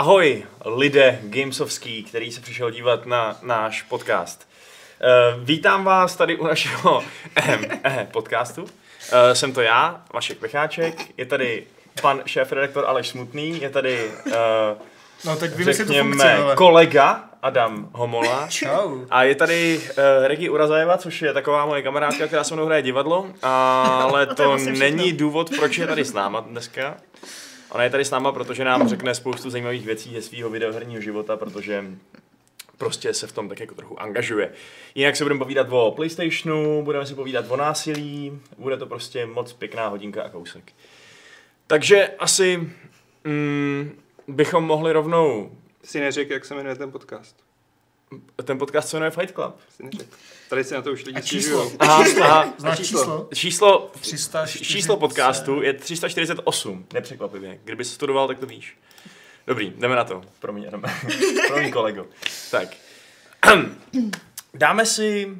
Ahoj, lidé gamesovský, který se přišel dívat na náš podcast. Uh, vítám vás tady u našeho eh, eh, podcastu. Uh, jsem to já, Vašek Pecháček, je tady pan šéf-redaktor Aleš Smutný, je tady, uh, No teď vím, řekněme, kolega Adam Homola. Čau. A je tady uh, Regi Urazajeva, což je taková moje kamarádka, která se mnou hraje divadlo, ale to to vlastně není důvod, proč je tady s náma dneska. Ona je tady s náma, protože nám řekne spoustu zajímavých věcí ze svého videoherního života, protože prostě se v tom tak jako trochu angažuje. Jinak se budeme povídat o Playstationu, budeme si povídat o násilí, bude to prostě moc pěkná hodinka a kousek. Takže asi mm, bychom mohli rovnou, Si neřekl, jak se jmenuje ten podcast. ten podcast se jmenuje Fight Club. Si neřekl. Tady se na to už lidi A číslo? Aha, aha. Znáš číslo? číslo? Číslo, 340. číslo podcastu je 348, nepřekvapivě. Kdyby se studoval, tak to víš. Dobrý, jdeme na to. Promiň, jdeme. Promiň, kolego. Tak. Dáme si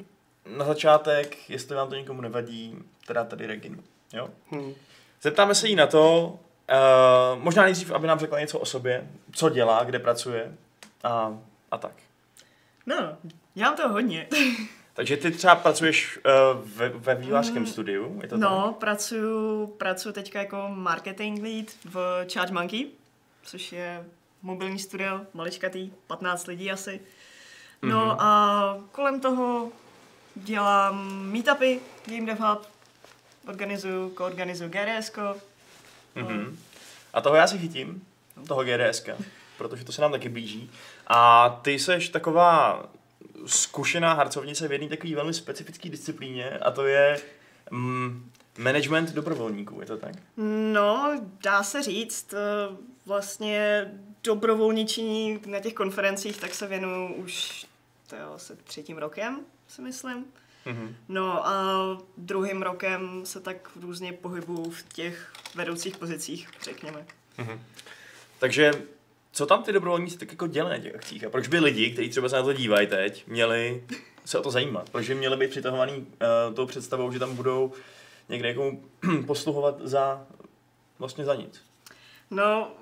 na začátek, jestli vám to někomu nevadí, teda tady Reginu. Jo? Hm. Zeptáme se jí na to, uh, možná nejdřív, aby nám řekla něco o sobě, co dělá, kde pracuje a, a tak. No, dělám to hodně. Takže ty třeba pracuješ uh, ve, ve vývářském Mm, studiu, je to No, tak? pracuju, pracuju teďka jako marketing lead v Charge Monkey, což je mobilní studio, maličkatý, 15 lidí asi. No Mhm. a kolem toho dělám meetupy, Game Dev Hub, organizuju, koorganizuju GDSko. Mhm. A toho já si chytím, toho GDSka, protože to se nám taky blíží. A ty seš taková zkušená harcovnice v jedné takové velmi specifické disciplíně a to je mm, management dobrovolníků, je to tak? No, dá se říct, eh, vlastně dobrovolničení na těch konferencích, tak se věnuju už to je asi třetím rokem, si myslím. Mhm. No a druhým rokem se tak různě pohybuju v těch vedoucích pozicích, řekněme. Mhm. Takže co tam ty dobrovolníci tak jako dělají na těch akcích? A proč by lidi, kteří třeba se na to dívají teď, měli se o to zajímat? Proč by měli být přitahovaný uh, tou představou, že tam budou někde jako posluhovat za vlastně za nic? No,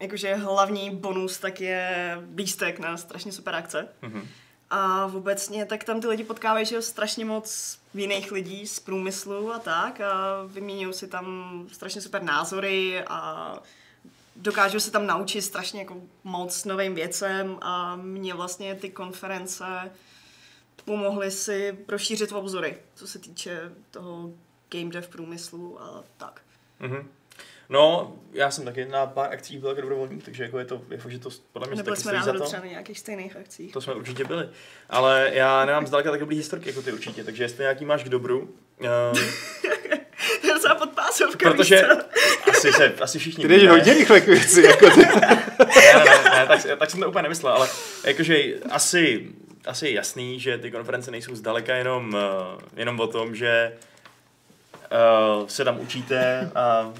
jakože hlavní bonus tak je lístek na strašně super akce. Mhm. A obecně tak tam ty lidi potkávají že strašně moc jiných lidí z průmyslu a tak a vyměňují si tam strašně super názory a dokážou se tam naučit strašně jako moc novým věcem a mě vlastně ty konference pomohly si rozšířit obzory, co se týče toho game dev průmyslu a tak. Mhm. No, já jsem taky na pár akcích byl jako dobrovolník, takže jako je to, je fakt, že to podle mě Nebyli taky jsme náhodou to. třeba na nějakých stejných akcích. To jsme určitě byli. Ale já nemám zdaleka tak dobrý historky jako ty určitě, takže jestli nějaký máš k dobru, uh, To je docela podpásovka, protože asi, se, asi všichni Ty jdeš hodně rychle k věci, jako ty. ne, ne, ne, tak, tak jsem to úplně nemyslel, ale jakože asi, asi je jasný, že ty konference nejsou zdaleka jenom, uh, jenom o tom, že uh, se tam učíte a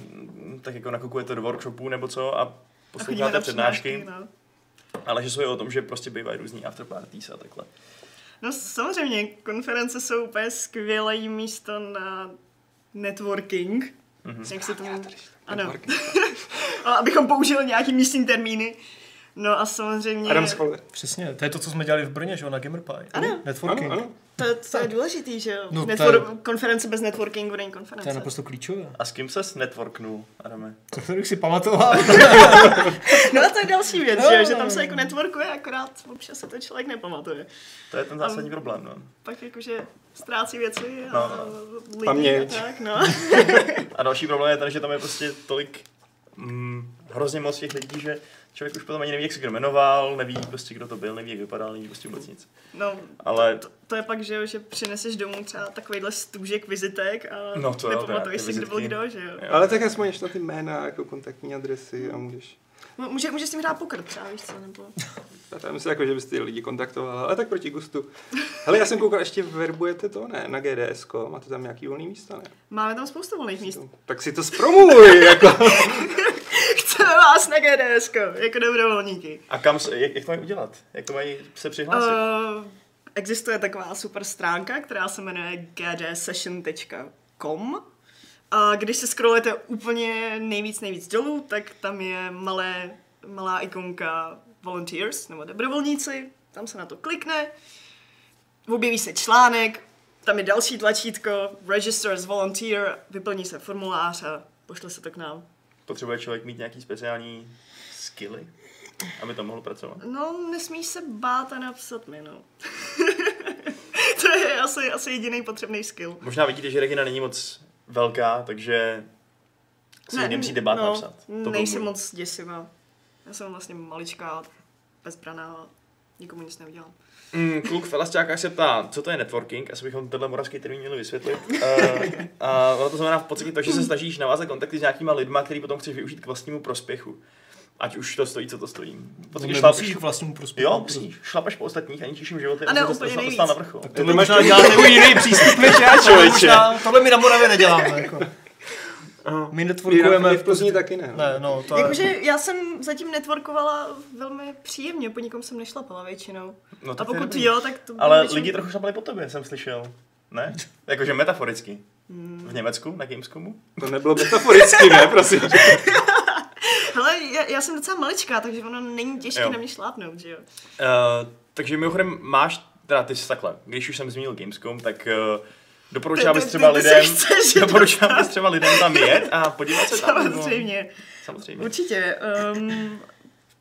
tak jako nakukujete do workshopů nebo co a A posloucháte na přednášky, no. ale že jsou i o tom, že prostě bývají různý afterparties a takhle. No samozřejmě, konference jsou úplně skvělé místo na networking. Mhm. Mm-hmm. Jak se tomu... Ano. A abychom použili nějaký místní termíny. No a samozřejmě... Adam. Přesně, to je to, co jsme dělali v Brně, že jo, na Gamerpie. Ano. Networking. Ano, ano. To, to je důležitý, že jo? No, to Netvor- Konference bez networkingu není To konference. je naprosto klíčové. A s kým se networknul, Adame? To bych si pamatoval. No a to je další věc, No. že, že tam se jako networkuje, akorát občas se to člověk nepamatuje. To je ten zásadní problém, no. Pak jakože ztrácí věci a No. lidi Paměť. a tak, no. A další problém je ten, že tam je prostě tolik mm, hrozně moc těch lidí, že člověk už potom ani neví, jak se kdo jmenoval, neví prostě, kdo to byl, neví, jak vypadal, neví prostě vůbec nic. no Ale to, to je pak, že jo, že přineseš domů třeba takovýhle stůžek vizitek a No to jo, nepamatuješ si, kdo byl kdo, že jo. Jo. Ale tak aspoň ještě na ty jména, jako kontaktní adresy a můžeš... Mo- Může, může s tím hrát pokr třeba, víš co, nebo... Já tam myslím, jako, že byste ty lidi kontaktoval, ale tak proti gustu. Hele, já jsem koukal, ještě verbujete to, ne? Na GDS, máte tam nějaký volný místa, ne? Máme tam spoustu volných míst. Tak si to zpromuluj, jako. Vás na GDS, jako dobrovolníky. a kam se, jak, jak to mají udělat? Jak to mají se přihlásit? Uh, existuje taková super stránka, která se jmenuje gdsession.com a když se scrollujete úplně nejvíc, nejvíc dolů, tak tam je malé malá ikonka volunteers, nebo dobrovolníci, tam se na to klikne, objeví se článek, tam je další tlačítko, register as volunteer, vyplní se formulář a pošle se to k nám. Potřebuje člověk mít nějaký speciální skilly, aby to mohl pracovat. No, nesmíš se bát a napsat mi, no. to je asi, asi jediný potřebný skill. Možná vidíte, že Regina není moc velká, takže si ne, nemusíte bát no, napsat. To nejsem moc děsivá. Já jsem vlastně maličká, bezbraná a nikomu nic neudělám. Mm, kluk v Elastákách se ptá, co to je networking, asi bychom tenhle moravský termín měli vysvětlit. Uh, a ono to znamená v podstatě to, že se snažíš navázat kontakty s nějakýma lidma, který potom chceš využít k vlastnímu prospěchu. Ať už to stojí, co to stojí. V podstatě No, šlapeš, k vlastnímu prospěchu. jo, musíš, šlapeš po ostatních a ničíš jim životy, A ne úplně dostal, nejvíc. dostal na vrchol. Tohle máš možná trochu děláme jiný přístup než já, člověče. Možná, tohle my na Moravě neděláme. Jako. My I networkujeme v Plzni taky ne. no. Ne, no, to je... Jakože já jsem zatím networkovala velmi příjemně, po nikom jsem nešlapala většinou. No, a je pokud jo, tak to Ale většinou- lidi trochu šlapali po tobě, jsem slyšel. Ne? Jakože metaforicky. Hmm. V Německu, na Gamescomu? To nebylo metaforicky, ne, prosím. Hele, já, já, jsem docela maličká, takže ono není těžké Jo. na mě šlápnout, že jo? Uh, takže mimochodem máš, teda ty jsi takhle, když už jsem zmínil Gamescom, tak uh, doporučila Ty- bys třeba lidem, doporučila bys třeba lidem tam jet a podívat se tam. Samozřejmě. Samozřejmě. Určitě. Um,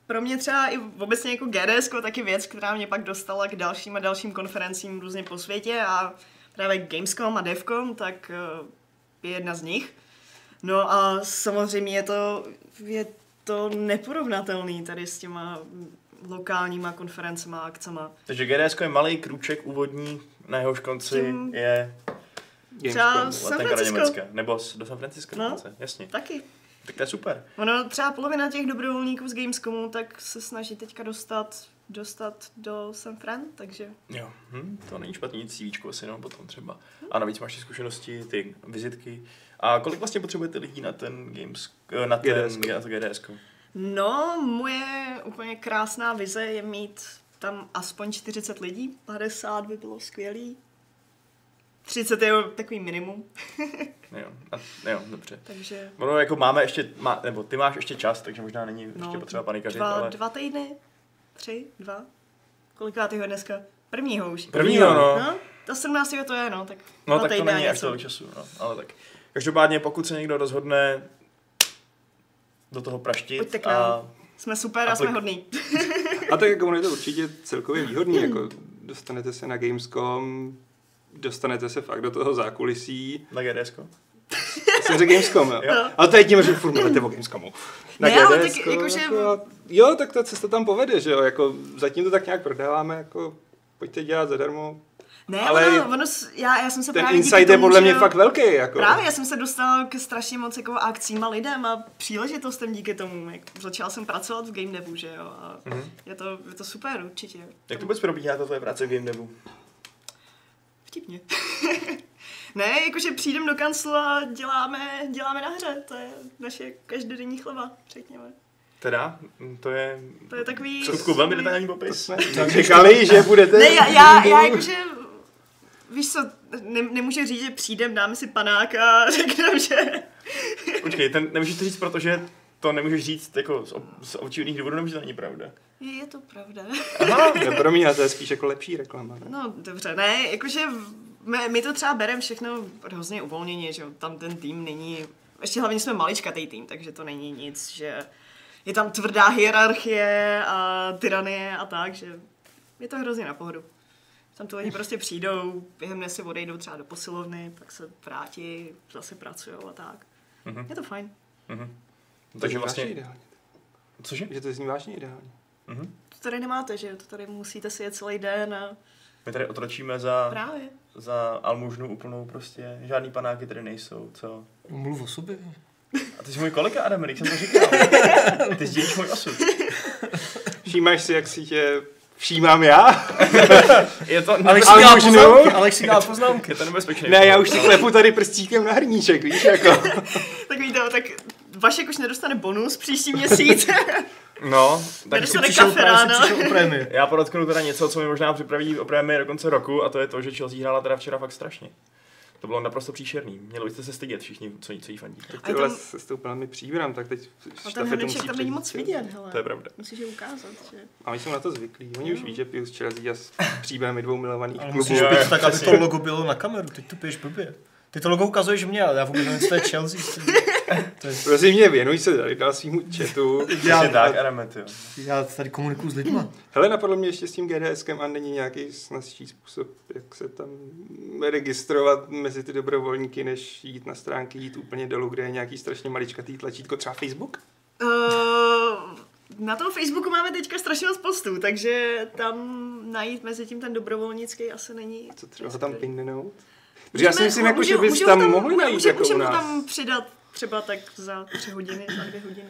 pro mě třeba i obecně jako GDS taky věc, která mě pak dostala k dalším a dalším konferencím různě po světě a právě Gamescom a Devcom, tak uh, je jedna z nich. No a samozřejmě je to, je to neporovnatelný tady s těma lokálníma konferencema a akcema. Takže GDS je malý krůček úvodní, na jehož konci Tím- je Gamescom. San Francisco. Německa. Nebo do San Francisco No. dokonce, jasně. Taky. Tak to je super. Ono třeba polovina těch dobrovolníků z Gamescomu tak se snaží teďka dostat, dostat do San Fran, takže Jo, hm, to není špatný nic CVčko asi, no, potom třeba. A navíc máš ty zkušenosti, ty vizitky. A kolik vlastně potřebujete lidí na ten Games, eh, na, ten, GDS? na to GDS? No, moje úplně krásná vize je mít tam aspoň 40 lidí, 50 by bylo skvělý. 30 je takový minimum, Jo, a, jo, dobře. takže Ono jako máme ještě, má, nebo ty máš ještě čas, takže možná není no, ještě potřeba panikařit, dva, ale... dva týdny, tři, dva, kolikátýho je dneska? Prvního už. Prvního, no. No, to 17. to je, no, tak No tak to a není až tolik času, no, ale tak. Každopádně, pokud se někdo rozhodne do toho praštit Pojďte k a nám. Jsme super a jsme Aplik- hodný. A tak jako ono je to určitě celkově výhodný, jako dostanete se na Gamescom, dostanete se fakt do toho zákulisí. na GDS. Jsem řekl Gamescom, jo. Jo. Ale to je tím, že furt mluvíte o Gamescomu. Na Ne, ale GDS, tak jakože- jako, jo, tak ta cesta tam povede, že jo, jako zatím to tak nějak prodáváme, jako pojďte dělat zadarmo. Ne, Ale ale ono, ono, já, já jsem se Ten právě insight je tomu, podle že mě jo, fakt velký, jako. Právě, já jsem se dostala k strašně moc jako akcím a lidem a příležitostem díky tomu. Jak začala jsem pracovat v game devu, že jo, a Mhm. je, to, je to super určitě. Jak to vůbec probíhá ta tvoje práce v Game Devu? Vtipně. ne, jakože přijdem do kanclu a děláme, děláme na hře, to je naše každodenní chleba, řekněme. Teda, to je To je takový... skutku velmi detailní To popis. jsme čekali, že budete... Ne, já, já, já jakože, víš co, ne, nemůžu říct, že přijdem, dáme si panák a řekneme, že... Počkej, ten nemůžeš to říct, protože to nemůžeš říct jako z, ob- z očividných důvodů, nebo že to není pravda. Je, je to pravda. Aha, No, pro mě to je spíš jako lepší reklama. Ne? No, dobře, ne, jakože my, my to třeba bereme všechno hrozně uvolněně, že jo, tam ten tým není, ještě hlavně jsme maličkatý tým, takže to není nic, že je tam tvrdá hierarchie a tyranie a tak, že je to hrozně na pohodu. Tam to lidi prostě přijdou, během dne si odejdou třeba do posilovny, pak se vrátí, zase pracují a tak. Mhm. Je to fajn. Mhm. To Takže vlastně, ideálně. cože? Že to zní vážně ideálně. Mhm. To tady nemáte, že jo, to tady musíte si jet celý den a My tady otročíme za, právě. za almužnu úplnou prostě, žádný panáky tady nejsou, co? Mluv o sobě. A ty jsi můj kolega, Adam, když jsem to říkal. Ty sdílíš můj osud. Všímáš si, jak si tě všímám já? Je to Alex si možnou? poznámky, Alex si dá poznámky. Je to nebezpečné. Ne, já už si klepu tady prstíkem na hrníček, víš, jako. Tak víte, tak Vašek už nedostane bonus příští měsíc. No, tak si přišel kafe Právě si přišel o prémii. Já podotknu teda něco, co mi možná připraví o prémii do konce roku, a to je to, že Chelsea hrála teda včera fakt strašně. To bylo naprosto příšerný. Měli byste se stydět všichni, co, co jí fandí. Tak A ty je vole tam- se stoupila mi příbram, tak teď A ten hrneček tam není moc vidět, hele. To je pravda. Musíš je ukázat, že... A oni jsou na to zvyklí. Oni už ví, že piju z Chelsea a s příbrami dvou milovaných klubů. musíš jo, tak, aby to logo bylo na kameru, teď tu piješ blbě. Ty to logo ukazuješ mě, ale já vůbec nevím, co to je Chelsea. To je, Prosím mě, věnuj se tady dál svýmu chatu. Já- tak, Adame, ty jo. já tady komunikuju s lidma. Hele, napadlo mě ještě s tím GDSkem a není nějaký snazší způsob, jak se tam registrovat mezi ty dobrovolníky, než jít na stránky, jít úplně dolů, kde je nějaký strašně maličkatý tlačítko, třeba Facebook? Uh, na tom Facebooku máme teďka strašně moc postů, takže tam najít mezi tím ten dobrovolnický asi není. Co třeba ho tam pinnenout? Protože já si myslím, jako, že bys tam ho mohli najít můžu- jako u nás. tam přidat třeba tak za tři hodiny, za dvě hodiny.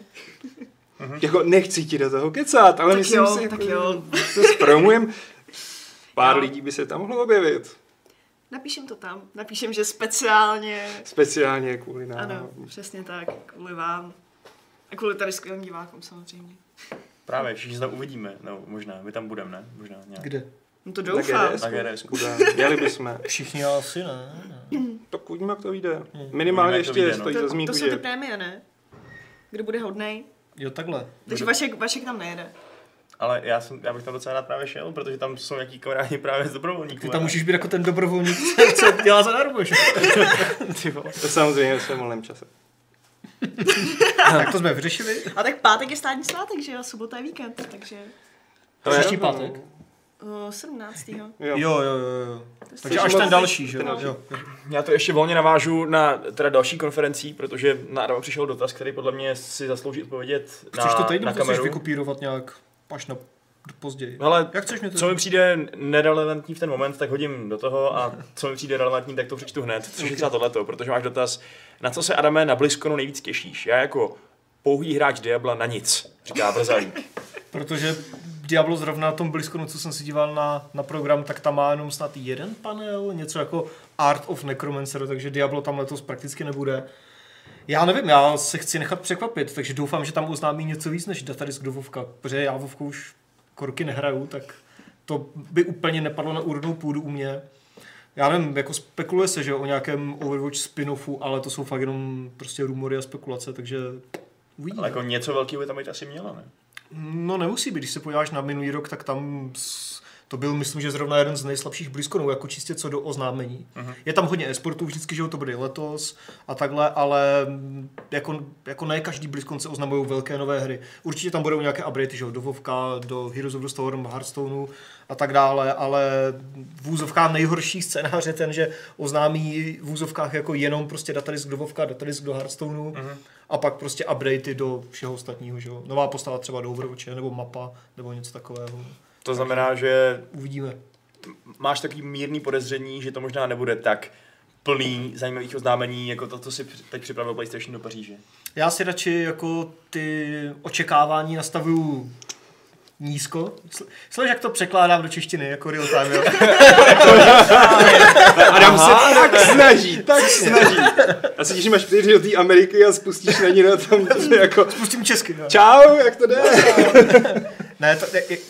Jako nechci ti do toho kecat, ale Tak myslím jo, si, tak jako, jo. že to zpromujem. Pár Jo. lidí by se tam mohlo objevit. Napíšem to tam. Napíšem, že speciálně. Speciálně kvůli nám. Ano, přesně tak. Kvůli vám. A kvůli tady skvělým divákům samozřejmě. Právě, všichni se tam uvidíme. No, možná, my tam budeme, ne? Možná nějak. Kde? No to doufám. Na GDS. Měli bychom. Všichni asi ne. ne. Tak uvidíme, jak to vyjde. Minimálně to ještě vyjde, no. stojí za To, zmínku, to jsou ty že prémie, ne? Kdo bude hodnej. Jo, takhle. Takže Vašek, Vašek tam nejede. Ale já, jsem, já bych tam docela rád právě šel, protože tam jsou nějaký kamarádi právě z dobrovolníků. Ty tam můžeš být jako ten dobrovolník, co dělá zadarmo, že? Ty vole. to samozřejmě ve svém volném čase. Tak to jsme vyřešili. A tak pátek je státní svátek, že jo? Sobota je víkend, takže... Příští pátek. Uh, 17. Jo. Jo, jo, jo, jo. Takže až ten další, že ten jo? Já to ještě volně navážu na teda další konferencí, protože na Adama přišel dotaz, který podle mě si zaslouží odpovědět na, Chceš to teď, na to chceš kameru. vykopírovat nějak až na později? Hele, Jak chceš mě to? co mi přijde nerelevantní v ten moment, tak hodím do toho a co mi přijde relevantní, tak to přečtu hned, což je třeba tohleto, protože máš dotaz, na co se Adame na BlizzConu nejvíc těšíš? Já jako pouhý hráč Diabla na nic, říká Brzalík. Protože Diablo zrovna na tom BlizzConu, co jsem si díval na, na program, tak tam má jenom snad jeden panel, něco jako Art of Necromancer, takže Diablo tam letos prakticky nebude. Já nevím, já se chci nechat překvapit, takže doufám, že tam oznámí něco víc než datadisk do Vovka, protože já Vovku už korky nehraju, tak to by úplně nepadlo na úrodnou půdu u mě. Já nevím, jako spekuluje se, že o nějakém Overwatch spin-offu, ale to jsou fakt jenom prostě rumory a spekulace, takže uvidíme. Ale jako něco velkého by tam být asi mělo, ne? No nemusí být, když se podíváš na minulý rok, tak tam to byl, myslím, že zrovna jeden z nejslabších blízkonů, jako čistě co do oznámení. Uh-huh. Je tam hodně e-sportů vždycky, že to bude letos a takhle, ale mm, jako, jako ne každý blízkon se oznamují velké nové hry. Určitě tam budou nějaké updaty, že jo, do Vovka, do Heroes of the Storm, Hearthstoneu a tak dále, ale v úzovkách nejhorší scénář je ten, že oznámí v úzovkách jako jenom prostě datadisk do Vovka, datadisk do Hearthstoneu uh-huh. a pak prostě updaty do všeho ostatního, že jo. Nová postava třeba do Overwatche, nebo mapa, nebo něco takového. To znamená, že Uvidíme. máš takový mírný podezření, že to možná nebude tak plný zajímavých oznámení, jako to, co si teď připravil PlayStation do Paříže. Já si radši jako ty očekávání nastavuju nízko. Sl- Slyš, jak to překládám do češtiny, jako real time, jo? Adam se tak snaží, tak snaží. Já si těším, až přijdeš do té Ameriky a spustíš na ní na tam jako Pustím česky, jo? Čau, jak to jde? Ne, to,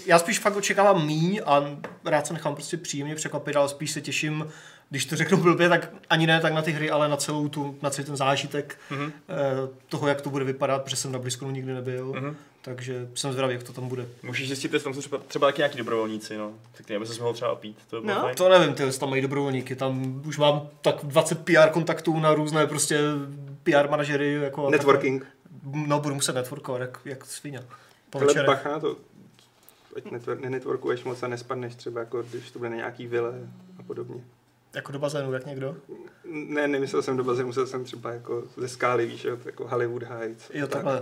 já spíš fakt očekávám míň a rád se nechám prostě příjemně překvapit, ale spíš se těším, když to řeknu blbě, tak ani ne tak na ty hry, ale na celou tu, na celý ten zážitek mm-hmm. toho, jak to bude vypadat, protože jsem na BlizzConu nikdy nebyl, mm-hmm. takže jsem zvědavý, jak to tam bude. Můžeš zjistit, jestli tam jsou třeba, třeba taky nějaký dobrovolníci, no. Tak ty, aby se mohl třeba opít. To No. fajn. To nevím, ty jestli tam mají dobrovolníky, tam už mám tak 20 PR kontaktů na různé prostě PR manažery. Jako Networking. takhle. No, budu muset networkovat, jak, jak svině. Večerech. bacha to. Ať networ- nenetworkuješ moc a nespadneš třeba, jako když to bude na nějaký vile a podobně. Jako do bazénu, jak někdo. Ne, nemyslel jsem do bazénu, musel jsem třeba jako ze skály, víš, jo, jako Hollywood Heights. Jo, Tak. takhle.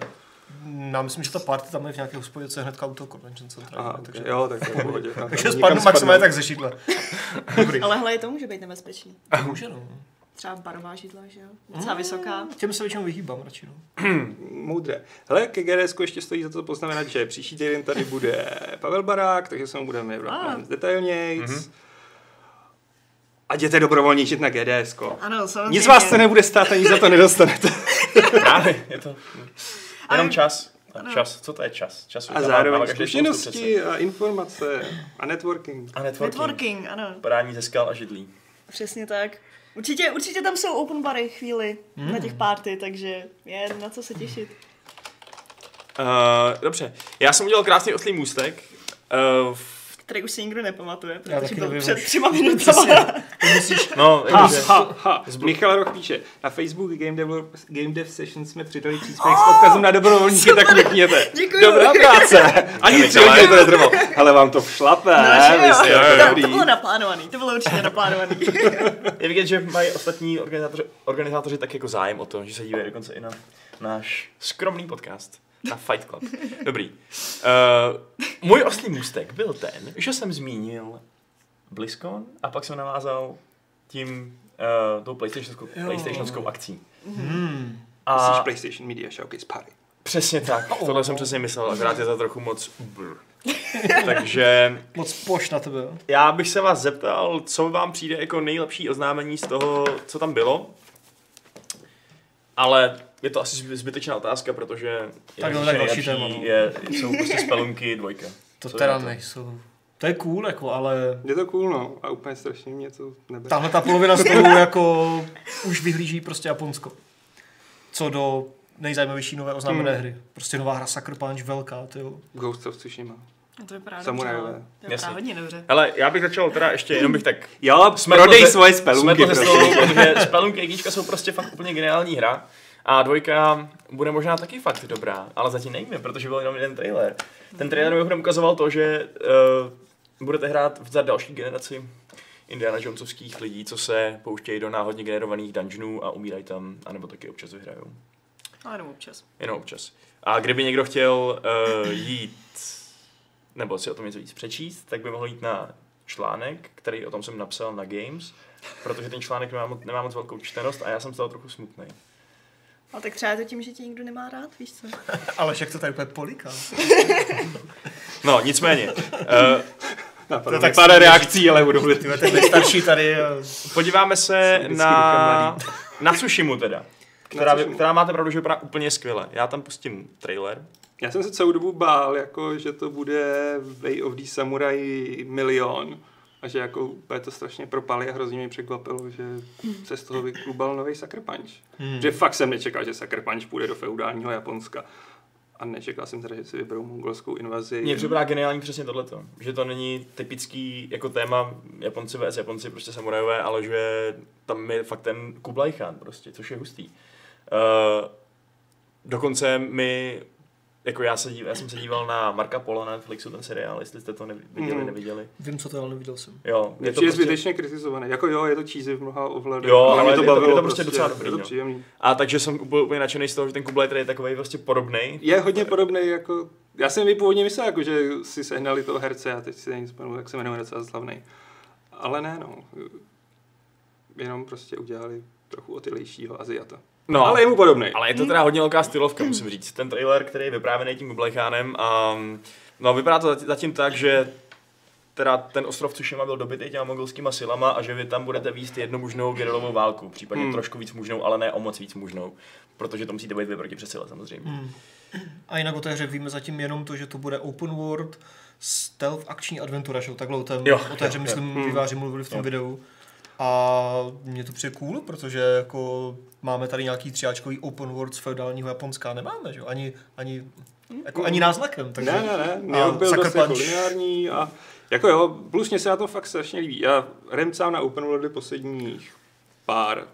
No, myslím, že ta party tam je v nějaké hospodě, co je hnedka u toho convention centra. Aha, takže, takže... jo, tak to je v pohodě. Tam- takže spadnu maximálně tak ze šidla. Dobrý. Ale hele, to může být nebezpečný. Může, no. Třeba barová židla, že jo? Docela vysoká. Těm se většinou vyhýbám radši, no. Moudré. Hele, ke GDS ještě stojí za to poznamenat, že příští týden tady bude Pavel Barák, takže se mu budeme Ah. vrátit detailněji. A jděte dobrovolničit na GDS. Ano, samozřejmě. Nic vás to nebude stát, ani za to nedostanete. Právě, je to jenom čas. Ano. Čas, co to je čas? Čas A zároveň zkušenosti a informace a networking. A networking. Networking, ano. Podání ze skal a židlí. Přesně tak. Určitě, určitě tam jsou open bary chvíli Hmm. na těch party, takže je na co se těšit. Uh, dobře, já jsem udělal krásný oslý můstek. Uh, Který už si nikdo nepamatuje, Já protože byl nevím před třema minutama. To musíš, no, Ha, jakože, ha, ha. Michal Roch píše, na Facebook Game Dev, Game Dev Session jsme přidali příspěvek s odkazem na dobrovolníky, tak klikněte. Děkuju. Dobrá práce. Ani tři hodiny to netrvalo. Ale vám to šlape, No, že jste jo. jako To, dobrý. to bylo naplánovaný, to bylo určitě naplánovaný. je vidět, že mají ostatní organizátoři, organizátoři tak jako zájem o to, že se dívají dokonce i na náš skromný podcast. Na Fight Club. Dobrý. Uh, můj oslý můstek byl ten, že jsem zmínil BlizzCon a pak jsem navázal tím uh, tou PlayStationskou. PlayStationskou akcí. hmm, A Jsi PlayStation Media Showcase Party. přesně tak, tohle jsem přesně myslel, akorát je to trochu moc brr. Takže moc poš na tebe. jo. já bych se vás zeptal, co vám přijde jako nejlepší oznámení z toho, co tam bylo. Ale je to asi zby- zbytečná otázka, protože Tak je tak další téma, no. je, jsou prostě spelunky dvojka. To Co teda je to? nejsou. To je cool, jako, ale Je to cool, no. A úplně strašně mě to nebere. tahle ta polovina stolu jako už vyhlíží prostě Japonsko. Co do nejzajímavější nové oznámené Hmm. hry. Prostě nová hra Sucker Punch velká, ty jo. Ghost of Tsushima. No to vypadá dobře, Samurajové. ale to vypadá hodně dobře. Hele, já bych začal teda ještě, jenom bych tak Jo, Smetl prodej ze- svoje Jsme spelunky, to prosím. stolu, protože Spelunky jednička jsou prostě fakt úplně geniální hra. A dvojka bude možná taky fakt dobrá, ale zatím nevíme, protože byl jenom jeden trailer. Ten trailer mimochodem ukazoval to, že uh, budete hrát v za další generaci Indiana Jonesovských lidí, co se pouštějí do náhodně generovaných dungeonů a umírají tam, anebo taky občas vyhrajou. Ale jenom občas. Jenom občas. A kdyby někdo chtěl uh, jít, nebo si o tom něco víc přečíst, tak by mohl jít na článek, který o tom jsem napsal na Games, protože ten článek nemá, moc- nemá moc velkou čtenost a já jsem z toho trochu smutný. A tak třeba je to tím, že tě nikdo nemá rád, víš co? Ale však to tady úplně poliká. No, nicméně. Uh, Napadlo tak mi pár reakcí, ale budu. Ty ten nejstarší tady. a- podíváme se na, na Tsushimu teda. Která, Tsushimu. která máte pravdu, že vypadá úplně skvěle. Já tam pustím trailer. Já jsem se celou dobu bál, jako, že to bude Way of the Samurai milion. A že jako úplně to strašně propali a hrozně mě překvapilo, že se z toho vyklubal nový Sucker Punch. Hmm. Že fakt jsem nečekal, že Sucker Punch půjde do feudálního Japonska. A nečekal jsem teda, že si vyberou mongolskou invazi. Mně připadá geniální přesně tohleto. Že to není typický jako téma Japonci vs. Japonci, prostě samurajové, ale že tam je fakt ten Kublai Khan prostě, což je hustý. Uh, dokonce mi, jako já, se díval, já jsem se díval na Marka Pola na Netflixu, ten seriál, jestli jste to neviděli, Mhm. neviděli. Vím, co to, ale neviděl jsem. Jo, Je to prostě... zbytečně kritizované. Jako jo, je to cheesy v mnoha ohledech. Jo, ale ale mě to je to- bavilo je to prostě docela dobrý, Je to no. příjemný. A takže jsem úplně, úplně nadšený z toho, že ten Kublai tady je takový prostě podobný. Je hodně podobný jako... Já jsem mi původně myslel, jako, že si sehnali toho herce a teď si není vzpomenu, jak se jmenuje docela slavný. Ale ne, no. Jenom prostě udělali trochu otylejšího Aziata. No, Ale je mu podobný. Ale je to teda hodně velká stylovka, musím říct. Ten trailer, který je vyprávěný tím Kublajchánem a no, vypadá to zatím tak, že teda ten ostrov Tsushima byl dobytý těma mongolskýma silama a že vy tam budete víst jednu mužnou gerilovou válku, případně Hmm. trošku víc mužnou, ale ne o moc víc mužnou, protože to musíte být vy proti přesile samozřejmě. Hmm. A jinak o té hře víme zatím jenom to, že to bude open world stealth akční adventura, že takhle o, tém, Jo, o té hře, jo, myslím, jo. výváři mluvili v tom Jo. videu. A mně to přijde cool, protože jako máme tady nějaký třiáčkový open world z feudálního Japonska, nemáme, že jo, ani, ani, jako ani náznakem. Takže... Ne, ne, ne. New A York byl dost jako lineární a jako jo, plus mě se na tom fakt strašně líbí. Já remcám na Open Worldy posledních pár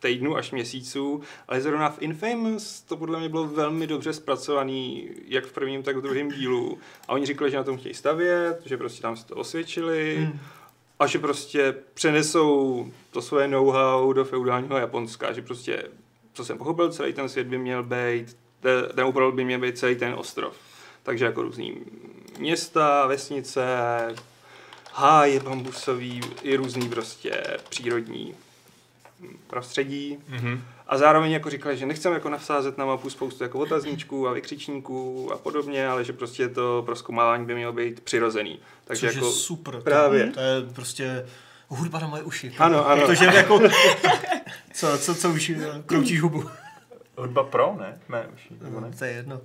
týdnů až měsíců, ale zrovna v Infamous to podle mě bylo velmi dobře zpracovaný, jak v prvním, tak v druhém dílu. A oni říkali, že na tom chtějí stavět, že prostě tam se to osvědčili Hmm. A že prostě přenesou to svoje know-how do feudálního Japonska, že prostě, co jsem pochopil, celý ten svět by měl být, te- ten World by měl být celý ten ostrov. Takže jako různý města, vesnice, háje bambusový, i různý prostě přírodní prostředí. Mm-hmm. A zároveň jako říkali, že nechceme jako navsázet na mapu spoustu jako otazníčků a vykřičníků a podobně, ale že prostě to proskoumávání by mělo být přirozený. Takže Což jako... je super. Právě. To, to je prostě hudba na moje uši. Ano, ano. Protože jako... co, co, co už kroutíš hubu. Hudba pro, ne? Ne, už nebo ne? To je jedno.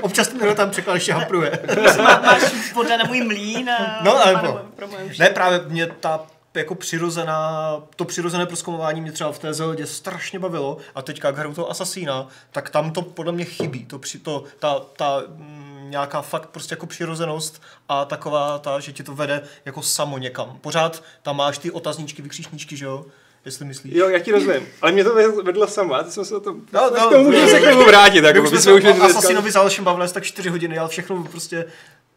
Občas mi tam překlad ještě hapruje. Má, máš voda na můj mlín a No, ale na- pro moje uši. Ne, právě mě ta jako přirozená, to přirozené proskomování mě třeba v té Zeldě strašně bavilo a teďka, jak hraju toho Asasína, tak tam to podle mě chybí. To, při, to, ta, ta mm, nějaká fakt prostě jako přirozenost a taková ta, že ti to vede jako samo někam. Pořád tam máš ty otazníčky, vykřičníčky, že jo? Jestli myslíš. Jo, já ti rozumím. Ale mě to vedlo sama, ty jsme se o tom... No, No, no, můžeme no, se k tomu vrátit. My Jako, už my jsme už se dneska- Asasinovi s Alešem bavili tak 4 hodiny, ale všechno prostě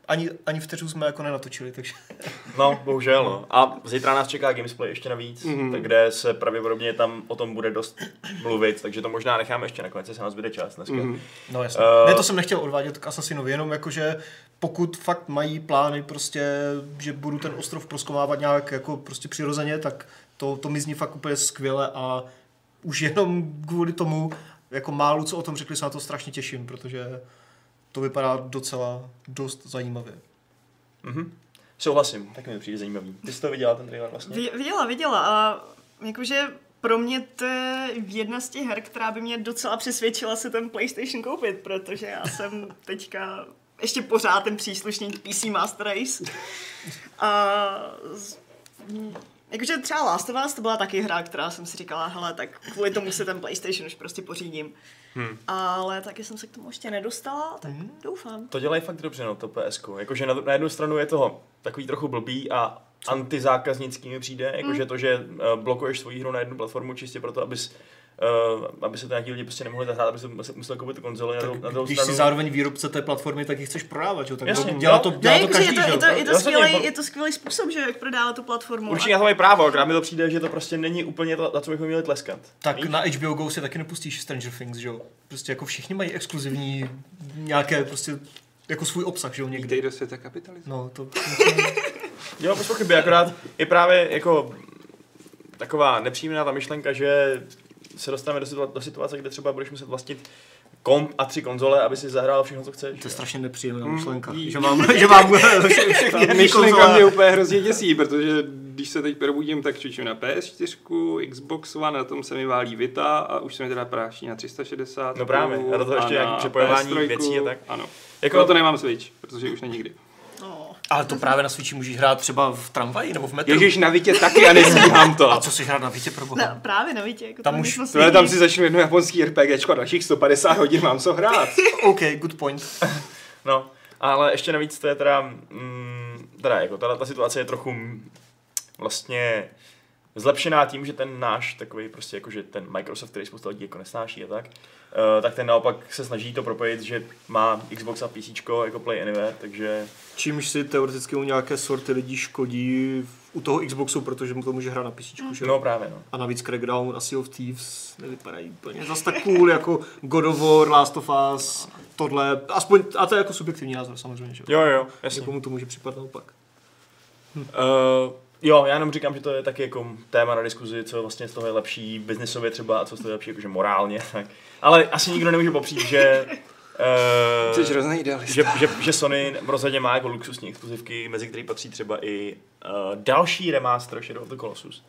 ani, ani vteřinu jsme jako nenatočili, takže... No, bohužel, no. A zítra nás čeká Gamesplay ještě navíc, Mhm. mm-hmm. kde se pravděpodobně tam o tom bude dost mluvit, takže to možná necháme ještě nakonec, jestli nás bude čas dneska. Mhm. Mm-hmm. No jasně. Uh, ne, to jsem nechtěl odvádět k Asasinovi, jenom jakože pokud fakt mají plány prostě, že budu ten ostrov proskomávat nějak jako prostě přirozeně, tak to, to mi zní fakt úplně skvěle a už jenom kvůli tomu, jako málu, co o tom řekli, se na to strašně těším, protože to vypadá docela dost zajímavě. Mm-hmm. Souhlasím, tak mi to přijde zajímavý. Ty jsi to viděla, ten trailer vlastně? Vi- Viděla, viděla a jakože pro mě to je jedna z těch her, která by mě docela přesvědčila se ten PlayStation koupit, protože já jsem teďka ještě pořád ten příslušník PC Master Race. A jakože třeba Last of Us to byla taky hra, která jsem si říkala, hele, tak kvůli tomu si ten PlayStation už prostě pořídím. Hmm. Ale taky jsem se k tomu ještě nedostala, tak hmm. doufám. To dělají fakt dobře, no, to PSK. Jakože na, na jednu stranu je toho takový trochu blbý a antizákaznický mi přijde, jakože to, že uh, blokuješ svoji hru na jednu platformu čistě proto, abys Uh, aby se to nějaký lidi prostě nemohli zahrát, aby se mus- museli koupit tu konzoli na, druhou- na druhou Když stranu. jsi zároveň výrobce té platformy, tak ji chceš prodávat, jo? Tak Jasně, to, dělá jo. to, Ne, dělá to jakože je každý, to, že je jo? to, je to, Jasně, skvělý, jako- je to skvělý způsob, že jak prodávat tu platformu. Určitě na to mají právo, akorát mi to přijde, že to prostě není úplně to, na co bychom měli tleskat. Tak Víš? na HBO Go si taky nepustíš Stranger Things, že jo? Prostě jako všichni mají exkluzivní nějaké prostě jako svůj obsah, že jo, někde. Vítej do světa kapitalismu. No, to... Jo, bez pochyby, akorát je právě jako taková nepříjemná ta myšlenka, že se dostaneme do, situa- do situace, kde třeba budeš muset vlastnit komp a tři konzole, aby si zahrál všechno, co chceš. To je strašně nepříjemná Mm, myšlenka, že mám, že mám vše- všechny myšlenka mě úplně hrozně děsí, protože když se teď probudím, tak čučím na PS4, Xbox One, na tom se mi válí Vita a už se mi teda práší na 360. No právě, a do toho ještě na nějaký přepojování PS3, věcí a tak. Ano. Jako- Jako... Proto nemám Switch, protože už není nikdy. No. Ale to právě na Switchi můžeš hrát třeba v tramvaji nebo v metru. Ježíš, na Vitě taky a nestíhám to. A co si hrát na Vítě pro boha? Ne, právě nevíte, jako Tam tam už- Tohle tam si začnu jedno japonský RPGčko a dalších 150 hodin mám co hrát. OK, good point. No, ale ještě navíc to je teda, mm, teda jako ta, ta situace je trochu mm, vlastně zlepšená tím, že ten náš takový prostě jako, že ten Microsoft, který spousta lidí jako nesnáší a tak, uh, tak ten naopak se snaží to propojit, že má Xbox a PC jako Play Anywhere, takže Čímž si teoreticky u nějaké sorty lidí škodí u toho Xboxu, protože mu to může hrát na PC, že jo? no právě no. A navíc Crackdown a Sea of Thieves nevypadají úplně zas tak cool jako God of War, Last of Us, tohle, aspoň, a to je jako subjektivní názor samozřejmě, že Jo, jo, jasně. Někomu to může připadat naopak. Uh, jo, já jenom říkám, že to je taky jako téma na diskuzi, co vlastně z toho je lepší biznisově třeba a co z toho je lepší jakože morálně. Tak. Ale asi nikdo nemůže popřít, že uh, Jsi hrozný idealista. že, že, že Sony rozhodně má jako luxusní exkluzivky, mezi který patří třeba i uh, další remaster Shadow of the Colossus.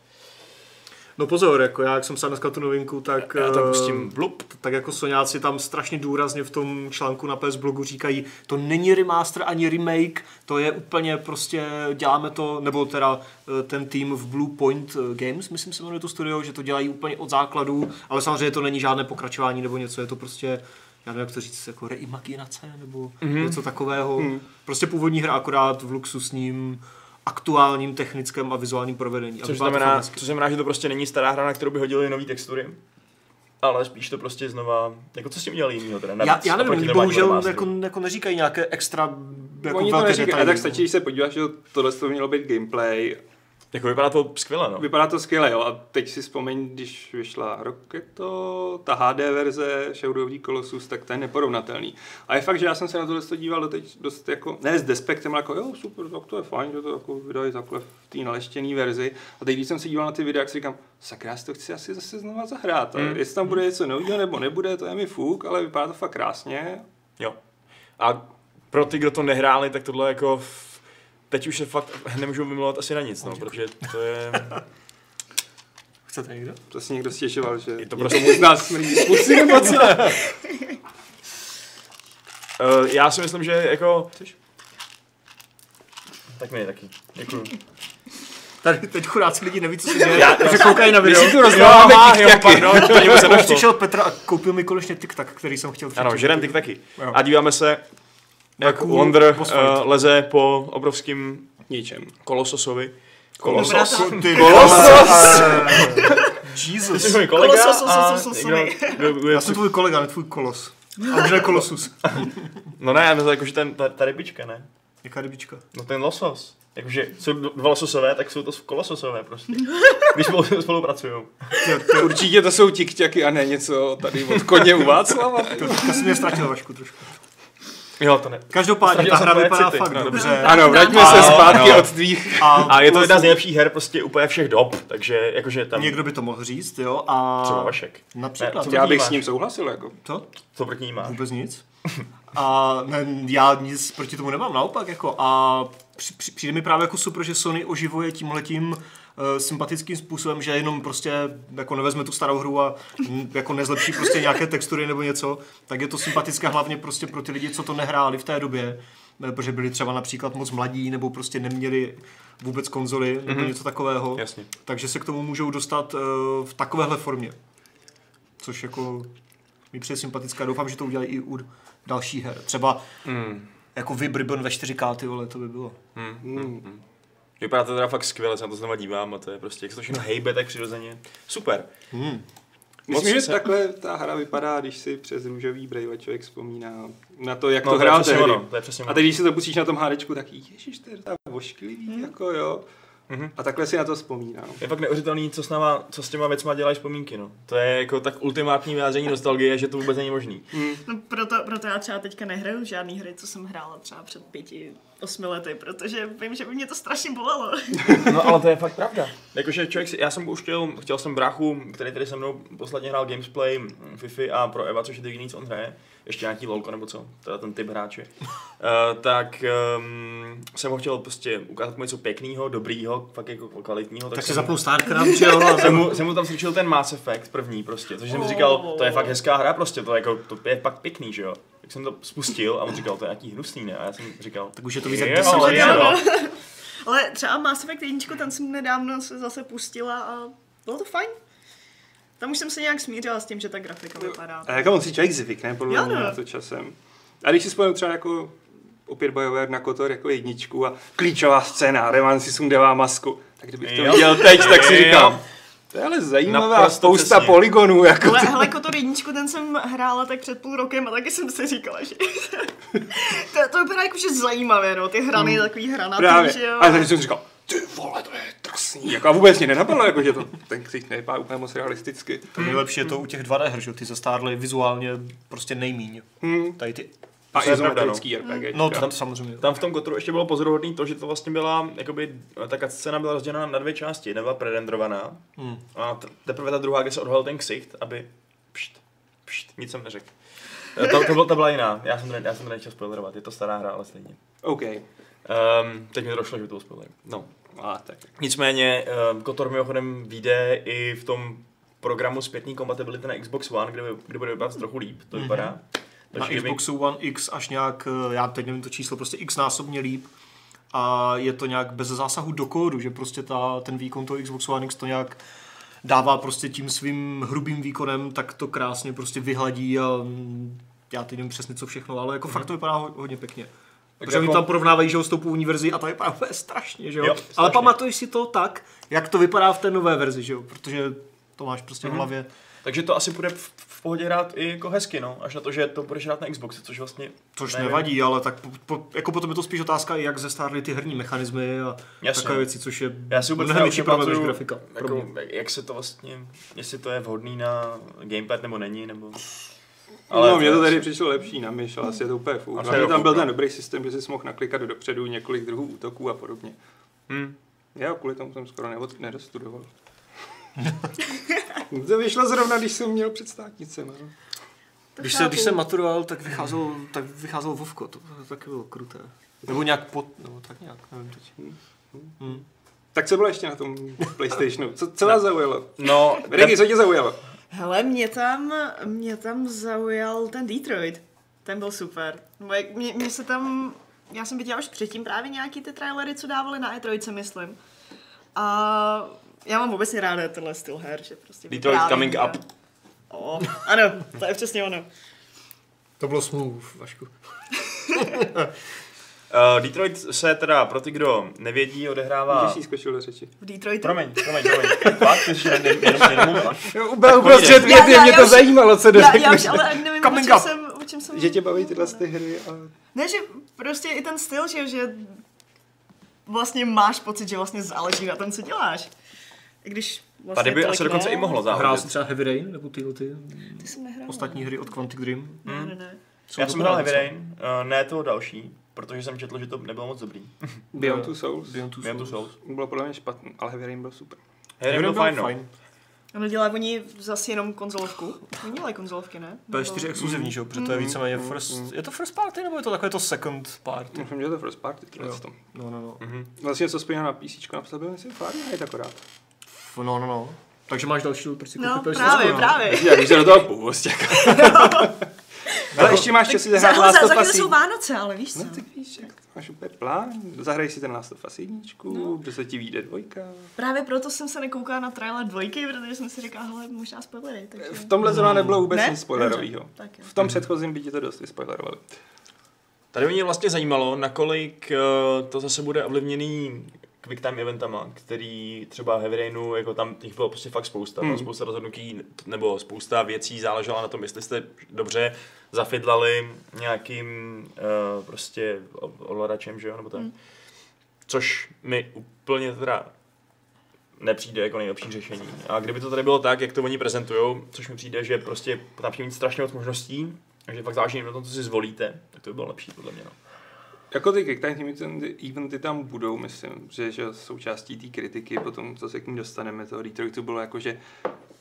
No pozor, jako já, jak jsem psal dneska tu novinku, tak... Já to eh, pustím blup. Tak jako Soňáci tam strašně důrazně v tom článku na PS blogu říkají, to není remaster ani remake, to je úplně prostě, děláme to, nebo teda eh, ten tým v Blue Point eh, Games, myslím se jmenuje to studio, že to dělají úplně od základu, ale samozřejmě to není žádné pokračování nebo něco, je to prostě já nevím, jak to říct, jako reimaginace nebo Mhm. mm-hmm. něco takového. Mm. Prostě původní hra akorát v luxusním aktuálním technickém a vizuálním provedení. A Což vypadá to znamená, znamená, že to prostě není stará hra, na kterou by hodili nové textury. Ale spíš to prostě znova, jako co s tím udělali jinýho teda? Já, navíc, já nevím, oproti oni bohužel jako, jako neříkají nějaké extra jako Oni to velké neříkají, tak stačí, když se podíváš, že tohle to mělo být gameplay. Jako vypadá to skvěle, no. Vypadá to skvěle, jo. A teď si vzpomeň, když vyšla Rocketo, ta HD verze Shadow of the Colossus, tak to je neporovnatelný. A je fakt, že já jsem se na tohle to díval doteď dost jako, ne s despektem, ale jako jo, super, tak to je fajn, že to jako vydají takhle v té naleštěné verzi. A teď, když jsem se díval na ty videa, tak si říkám, sakra, to chci asi zase znova zahrát. Hmm. jestli tam bude něco nového nebo nebude, to je mi fuk, ale vypadá to fakt krásně. Jo. A pro ty, kdo to nehráli, tak tohle jako. Teď už se fakt nemůžu vymlouvat asi na nic, no, protože to je... Chcete někdo? To si někdo stěžoval, že Je to prostě- z nás smrdí nebo co? Uh, já si myslím, že jako... Chceš? Tak mi taky. Děkuju. Tady teď chudáci lidi neví, co se děje, Já- že koukají na video. si tu rozdáváme jo, taky. pardon, to se přišel Petra a koupil mi konečně TikTok, který jsem chtěl Ano, žerem TikToky. Jo. A díváme se, jak Wonder uh, fight. leze po obrovským Ničem. kolososovi. Kolosos. Ty Kolosos! Jesus. Ty jsi můj kolega Kolosos, a kdo- Já jsem tvůj kolega, ne tvůj kolos. A už ne kolosus. No ne, já myslím, jako, že ten, ta, ta rybička, ne? Jaká rybička? No ten losos. Jakože jsou dva lososové, tak jsou to kolososové prostě. Když spolu, spolupracují. Určitě to jsou tikťaky a ne něco tady od koně u Václava. To teďka jsem mě ztratil Vašku trošku. Jo, to ne. Každopádně ta hra vypadá city. fakt No, dobře. Ano, vraťme A- se zpátky no. od tvých. A, A je to jedna z nejlepších her prostě úplně všech dob, takže jakože tam Někdo by to mohl říct, jo. A třeba Vašek. Například. Ne, co Já bych s ním souhlasil, jako. To? Co proti ní máš? Vůbec nic. A ne, já nic proti tomu nemám, naopak. Jako, a při, při, přijde mi právě jako super, že Sony oživuje tímhletím sympatickým způsobem, že jenom prostě jako nevezme tu starou hru a mm, jako nezlepší prostě nějaké textury nebo něco, tak je to sympatické hlavně prostě pro ty lidi, co to nehráli v té době, eh, protože byli třeba například moc mladí nebo prostě neměli vůbec konzoly nebo mm-hmm. něco takového. Jasně. Takže se k tomu můžou dostat uh, v takovéhle formě. Což jako mi přijde sympatické a doufám, že to udělají i u dalších her. Třeba Hmm. jako Vib Ribbon ve 4K, ty vole, to by bylo. Hmm. Vypadá to teda fakt skvěle, se na to znova dívám a to je prostě, jak se to všechno hejbe tak přirozeně. Super. Hmm. Moc Myslím, že se- takhle ta hra vypadá, když si přes růžový brejle člověk vzpomíná na to, jak No, to to hrál tehdy. ono, to je A teď, když si to pustíš na tom hádečku, tak ježiš, to je ta vošklivý, jako jo. Mhm. A takhle si na to vzpomínám. Je fakt neuvěřitelný, co s, náma, co s těma věcma děláš vzpomínky, no. To je jako tak ultimátní vyjádření nostalgie, že to vůbec není možný. No, proto, proto já třeba teďka nehraju žádný hry, co jsem hrála třeba před pěti, osmi lety, protože vím, že by mě to strašně bolelo. No ale to je fakt pravda. Jakože člověk si, já jsem už chtěl, chtěl jsem bráchu, který tady se mnou posledně hrál Gamesplay, mm, Fifi a pro Eva, což je jediný, co on hraje, ještě nějaký lolko nebo co, teda ten typ hráče, uh, tak um, jsem ho chtěl prostě ukázat mu něco pěkného, dobrýho, fakt jako kvalitního. Tak si jsem, zapnul StarCraft, že jo? jsem a- mu, jsem mu tam slyšel ten Mass Effect první prostě, což jsem Oh. si říkal, to je fakt hezká hra prostě, to, je jako, to je fakt pěkný, že jo. Tak jsem to spustil a on říkal, to je nějaký hnusný, ne? A já jsem říkal, Tak už je to víc jak jo, 10 ale let, třeba Mass Effect 1, ten jsem nedávno se zase pustila a bylo to fajn. Tam už jsem se nějak smířila s tím, že ta grafika vypadá. A jako on si člověk zvykne, podle mě, no. na to časem. A když si vzpomenu třeba jako opět BioWare na Kotor jako jedničku a klíčová scéna, Revan si sundává masku, tak kdybych to viděl teď, tak si Jo. říkám, to je ale zajímavá Naprosto spousta přesně. polygonů, jako Ale hele, Kotor jedničku, ten jsem hrála tak před půl rokem a taky jsem si říkala, že to, to vypadá jakože zajímavě, no, ty hrany, Hmm. takový hranatý, Právě. že jo. A tady jsem říkal, ty vole, to je drsný. Jako, a vůbec mě nenapadlo, jako, že to ten ksicht nevypadá úplně moc realisticky. To nejlepší je to u těch 2D her, že jo? Ty zastárly vizuálně prostě nejmíň. Hmm. Tady ty... A izometrický RPG. No to tam samozřejmě. Tam v tom Kotru ještě bylo pozoruhodný to, že to vlastně byla, jakoby, ta scéna byla rozdělena na dvě části, jedna byla prerendrovaná Hmm. a teprve ta druhá, kde se odhalil ten ksicht, aby, pšt, pšt, nic jsem neřekl. E, To, to, byla, to byla jiná, já jsem, to já jsem to nechtěl spoilerovat, je to stará hra, ale stejně. OK. Um, teď mi to došlo, že to byl spoiler. No. A tak. Nicméně, um, Kotor mimochodem vyjde i v tom programu zpětný kompatibility na Xbox One, kde, kde bude vypadat trochu líp, to vypadá. Na Takže kdyby- Xboxu One X až nějak, eh, já teď nevím to číslo, prostě x násobně líp. A je to nějak bez zásahu do kódu, že prostě ta, ten výkon toho Xbox One X to nějak dává prostě tím svým hrubým výkonem, tak to krásně prostě vyhladí a mm, já teď nevím přesně co všechno, ale jako fakt to vypadá ho- hodně pěkně. Takže jako- oni tam porovnávají, že s tou původní verzi a to vypadá úplně strašně, že jo. Jo, ale strašně. pamatuješ si to tak, jak to vypadá v té nové verzi, že jo, protože to máš prostě v hlavě. Takže to asi bude v, v pohodě hrát i jako hezky, no. Až na to, že to budeš hrát na Xboxi, což vlastně... Což nevím. nevadí, ale tak po, po, jako potom je to spíš otázka, jak zestárly ty herní mechanismy a Jasně. takové věci, což je Já si vůbec mnohem větší problém než grafika. pro Jako, jak se to vlastně, jestli to je vhodný na gamepad nebo není, nebo... Ale no, mě to tady přišlo lepší na myš, ale asi je to úplně Hlavně jo, tam byl ten dobrý systém, že jsi mohl naklikat dopředu několik druhů útoků a podobně. Hm. Já kvůli tomu jsem skoro nedostudoval. to vyšlo zrovna, když jsem měl před státnicem. No. To Když, se, když jsem maturoval, tak vycházel, tak vycházel Vovko, to, to taky bylo kruté. Nebo nějak pod, nebo tak nějak, nevím teď. Hmm. Tak co bylo ještě na tom Playstationu? Co, co vás zaujalo? No, Ricky, co tě zaujalo? Hele, mě tam, mě tam zaujal ten Detroit. Ten byl super. Mě, mě se tam, já jsem viděla už předtím právě nějaký ty trailery, co dávali na E3, myslím. A já mám obecně ráda tenhle styl her, že prostě Detroit coming a- up. O, ano, to je přesně ono. To bylo smooth, Vašku. Uh, Detroit se teda, pro ty, kdo nevědí, odehrává... Když jí skočil do řeči. V Detroitu. Promiň, promiň, promiň. Fakt, jsi ne- jenom- jenom mluvila? Byl uprostřed Já- já- já už- co Já, já už ale ani nevím, o Coming čem, up. jsem, o čem jsem... Že tě baví tyhle ty hry a... Ne, že prostě i ten styl, že, že vlastně máš pocit, že vlastně záleží na tom, co děláš. I když vlastně Tady by asi dokonce ne. i mohlo Hrál jsi záležet. třeba Heavy Rain, nebo tyhle ty Ty jsem nehrál. ostatní hry od Quantic Dream? Ne, ne, ne. Jsou Já to jsem hrál Heavy? Rain, uh, ne toho další, protože jsem četl, že to nebylo moc dobrý. Beyond Two Souls. Beyond Two Beyond Souls. Souls. Bylo podle mě špatný, ale Heavy Rain byl super. Heavy Rain byl fajn, no. Ale dělají oni zase jenom konzolovku. Oni dělají konzolovky, ne? P4 Nebo- exkluzivní, že jo? Protože to je víceméně first... Je to first party, nebo je to takové to second party? Myslím, že to je first party, tohle Jo. to. No, no, no. Vlastně co spíš na PC, napsal byl myslím Fahrenheit akorát. No, no, no. Takže máš další důvod, proč si No, PS4, právě, no. právě. Já se do toho půst, jako. Ale ještě máš čas si zahrát Za, Last of Us jsou. Vánoce, ale víš co? No tak víš, jak to máš úplně plán. Zahraj si ten Last of Us jedničku, No. kde se ti vyjde dvojka. Právě proto jsem se nekoukala na trailer dvojky, protože jsem si říkala, hele, možná spoilery. Takže... V tomhle zrovna nebylo vůbec Ne? nic spoilerového. V tom předchozím by ti to dost spoilerovali. Tady mě vlastně zajímalo, nakolik uh, to zase bude ovlivněný quick time eventama, který třeba Heavy Rainu, jako tam těch bylo prostě fakt spousta, hmm. Spousta rozhodnutí, nebo spousta věcí záležela na tom, jestli jste dobře zafidlali nějakým uh, prostě ovladačem, že jo, nebo tak. Hmm. Což mi úplně teda nepřijde jako nejlepší řešení. A kdyby to tady bylo tak, jak to oni prezentují, což mi přijde, že prostě tam přijde mít strašně moc možností, takže fakt záleží na tom, co si zvolíte, tak to by bylo lepší podle mě. No. Jako ty time eventy- eventy tam budou, myslím, že, že součástí té kritiky, potom, co se k ní dostaneme, toho Detroitu bylo jako, že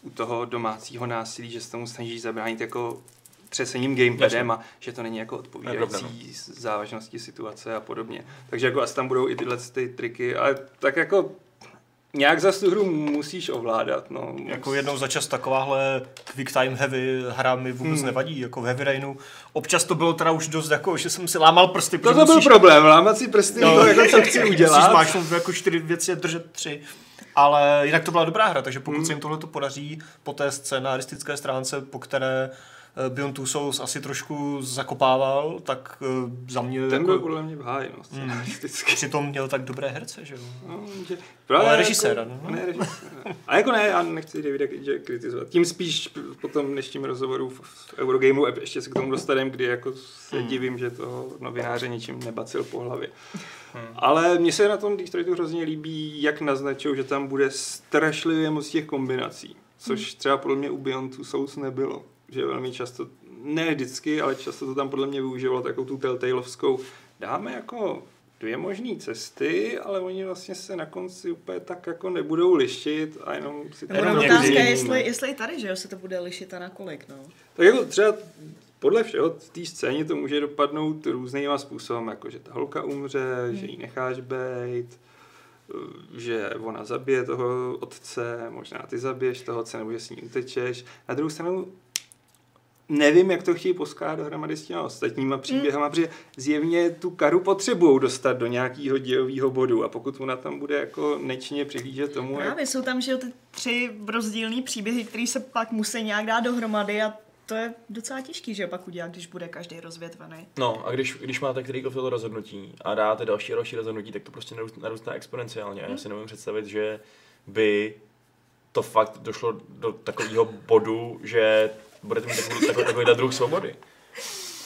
u toho domácího násilí, že se tomu snaží zabránit jako třesením gamepadem a že to není jako odpovídající závažnosti situace a podobně. Takže jako asi tam budou i tyhle ty triky, ale tak jako nějak za tu hru musíš ovládat. No. Jako jednou za čas takováhle quick time heavy hra mi vůbec Hmm. nevadí, jako v Heavy Rainu. Občas to bylo teda už dost jako, že jsem si lámal prsty, To, to byl musíš- problém, lámat si prsty, No. to jako co chci Musíš udělat. zmáčknout jako čtyři věci a držet tři. Ale jinak to byla dobrá hra, takže pokud Hmm. se jim tohle to podaří po té scénaristické stránce, po které eh, Beyond Two Souls asi trošku zakopával, tak eh, za mě Ten byl jako, podle mě v háji, no, scénaristicky. přitom měl tak dobré herce, že jo. No, že, Ale režiséra, jako, no. ne, režiséra. A jako ne, já nechci Davida Cage kritizovat. Tím spíš po tom dnešním rozhovoru v, Eurogameu, ještě se k tomu dostaneme, kdy jako se Hmm. divím, že toho novináře ničím nebacil po hlavě. Hmm. Ale mně se na tom Detroitu hrozně líbí, jak naznačují, že tam bude strašlivě moc těch kombinací. Což třeba podle mě u Beyond Two Souls nebylo. Že velmi často, ne vždycky, ale často to tam podle mě využívalo takovou tu telltaleovskou. Dáme jako dvě možné cesty, ale oni vlastně se na konci úplně tak jako nebudou lišit a jenom si to Jenom no, otázka je, jestli, jestli i tady, že jo, se to bude lišit a na kolik, no. Tak jako třeba podle všeho v té scéně to může dopadnout různýma způsobem, jako že ta holka umře, hmm. že ji necháš bejt, že ona zabije toho otce, možná ty zabiješ toho otce, nebo že s ní utečeš. Na druhou stranu nevím, jak to chtějí poskládat dohromady s těma ostatníma příběhama, hmm. protože zjevně tu karu potřebují dostat do nějakého dějového bodu a pokud ona tam bude jako nečně přihlížet tomu, jak Právě jsou tam, že ty tři rozdílné příběhy, které se pak musí nějak dát dohromady a to je docela těžký, že pak udělat, když bude každý rozvětvený. No a když, když máte kterýkoliv to rozhodnutí a dáte další a další rozhodnutí, tak to prostě narůst- narůstá exponenciálně. A já si nemůžu představit, že by to fakt došlo do takového bodu, že budete mít takový, takový, takový druh svobody.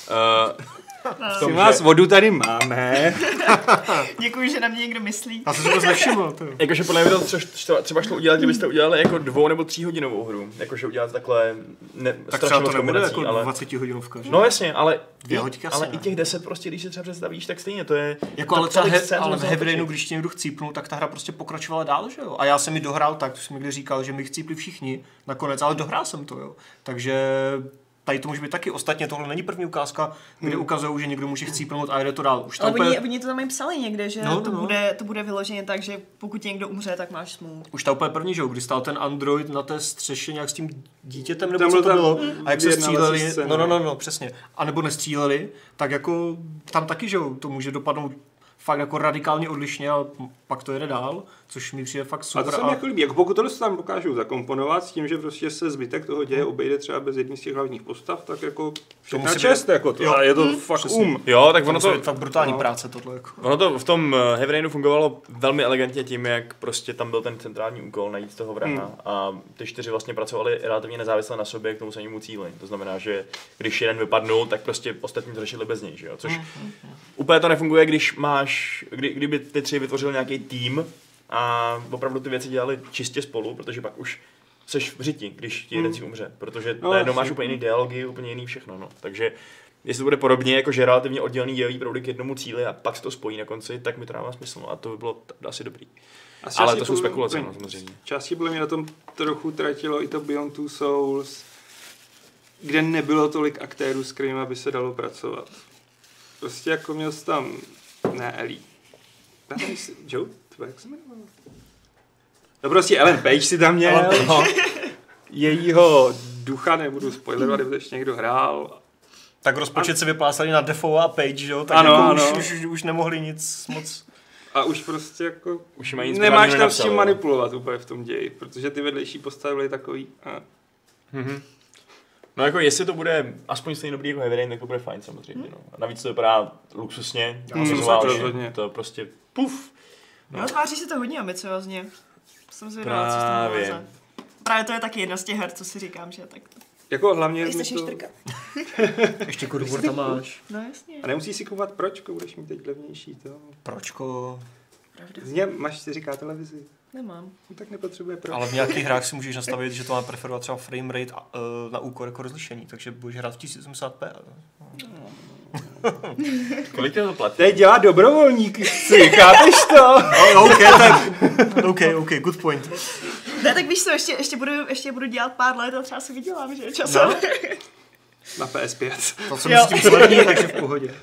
Uh, Prosím tom, vás, že, vodu tady máme. Děkuji, že na mě někdo myslí. Já jsem si to nevšiml. To. jo. jakože podle mě to třeba, šlo udělat, kdybyste udělali jako dvou nebo tří hodinovou hru. Jakože udělat takhle ne, Tak strašně třeba to nebude jako ale... 20 hodinovka. že? No jasně, ale, Dvě i, ale ne. i těch deset prostě, když si třeba představíš, tak stejně to je... Jako to ale, třeba he, ale v Heavy když tě někdo chcípnul, tak ta hra prostě pokračovala dál, že jo? A já jsem mi dohrál tak, to jsem někdy říkal, že mi chcípli všichni nakonec, ale dohrál jsem to, jo. Takže tady to může být taky. Ostatně tohle není první ukázka, kde Hmm. ukazují, že někdo může chcípnout a jde to dál. Už to Ale úplně, oni, oni to tam i psali někde, že No, to, no. Bude, to bude vyloženě tak, že pokud někdo umře, tak máš smůlu. už ta úplně první, že jo, kdy stál ten android na té střeše nějak s tím dítětem, nebo Tam co to tam bylo, a jak se stříleli, no, no, no, no, přesně, a nebo nestříleli, tak jako tam taky, že jo, to může dopadnout fakt jako radikálně odlišně a pak to jede dál, což mi přijde fakt A super. to se mi jako líbí. Jako pokud tohle se tam dokážou zakomponovat s tím, že prostě se zbytek toho děje obejde třeba bez jedné z těch hlavních postav, tak jako všechna musí čest, být- jako to. jo. A je to Mm, fakt přesně. um. Jo, tak to ono to, být fakt brutální no. práce tohle. Jako. ono to v tom eh, Heavy Rainu fungovalo velmi elegantně tím, jak prostě tam byl ten centrální úkol najít toho vraha Hmm. a ty čtyři vlastně pracovali relativně nezávisle na sobě k tomu samému cíli. To znamená, že když jeden vypadnul, tak prostě ostatní to řešili bez něj, že jo? Což úplně to nefunguje, když máš, kdy, kdyby ty tři vytvořili nějaký tým a opravdu ty věci dělali čistě spolu, protože pak už seš v řiti, když ti jeden si umře, protože No, najednou máš úplně jiný dialogy, úplně jiný všechno, no. Takže jestli to bude podobně, jako že relativně oddělený dělový proudy k jednomu cíli a pak se to spojí na konci, tak mi to dává smysl, no. a to by bylo t- asi dobrý. A z Ale to jsou spekulace, no, samozřejmě. Části podle mě na tom trochu tratilo i to Beyond Two Souls, kde nebylo tolik aktérů, s kterými by se dalo pracovat. Prostě jako měl jsi tam, ne Ellie, Já nevím, jestli- Joe, tvoje, jak se jmenovala? No prostě Ellen Page si tam měl, Ellen Page. no. jejího ducha, nebudu spoilerovat, kdyby to ještě někdo hrál. Tak rozpočet se vyplásali na Defo a Page, že jo? Tak Ano, jako ano. Už, už, už, nemohli nic moc. A už prostě jako Už mají nic nemáš tam s tím jo. manipulovat úplně v tom ději, protože ty vedlejší postavy byly takový... A. No jako jestli to bude aspoň stejně dobrý jako Heavy Rain, tak to bude fajn samozřejmě, no. A navíc to vypadá luxusně, Hmm, vizuálně, rozhodně. to prostě puf. No, tváří se to hodně ambiciozně. Jsem zvědavá, co z toho Právě. to je taky jedna z těch her, co si říkám, že tak Jako hlavně PlayStation to... 4. Ještě War tam máš. No jasně, A nemusíš si kupovat pročko, budeš mít teď levnější to. Pročko. pravda. Z něm máš 4K televizi, Nemám. no, tak nepotřebuje proč. Ale v nějakých hrách si můžeš nastavit, že to má preferovat třeba frame rate a, uh, na úkor jako rozlišení, takže budeš hrát v 1080p. Kolik tě to platí? Teď dělá dobrovolník, si, chápeš to? Oh, OK, tak. OK, OK, good point. Ne, tak víš co, ještě, ještě, budu, ještě budu dělat pár let a třeba si vydělám, že časem. No. Na PS5. To jsem Jo. s tím sledný, takže v pohodě.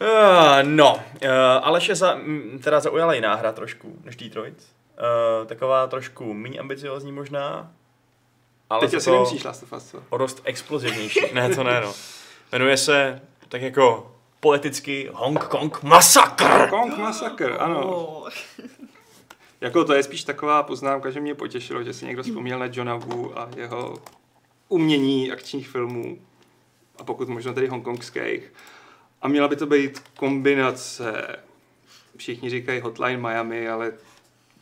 Uh, no, uh, Aleše za, teda zaujala jiná hra trošku než Detroit. Uh, taková trošku méně ambiciozní možná, ale Teď asi to nemusíš Last of Us, co? o dost explozivnější. ne, to ne, no. Jmenuje se tak jako poeticky Hong Kong Massacre. Kong Massacre, ano. Oh. Jako to je spíš taková poznámka, že mě potěšilo, že si někdo vzpomněl na Johna Wu a jeho umění akčních filmů a pokud možno tedy hongkongských. A měla by to být kombinace, všichni říkají Hotline Miami, ale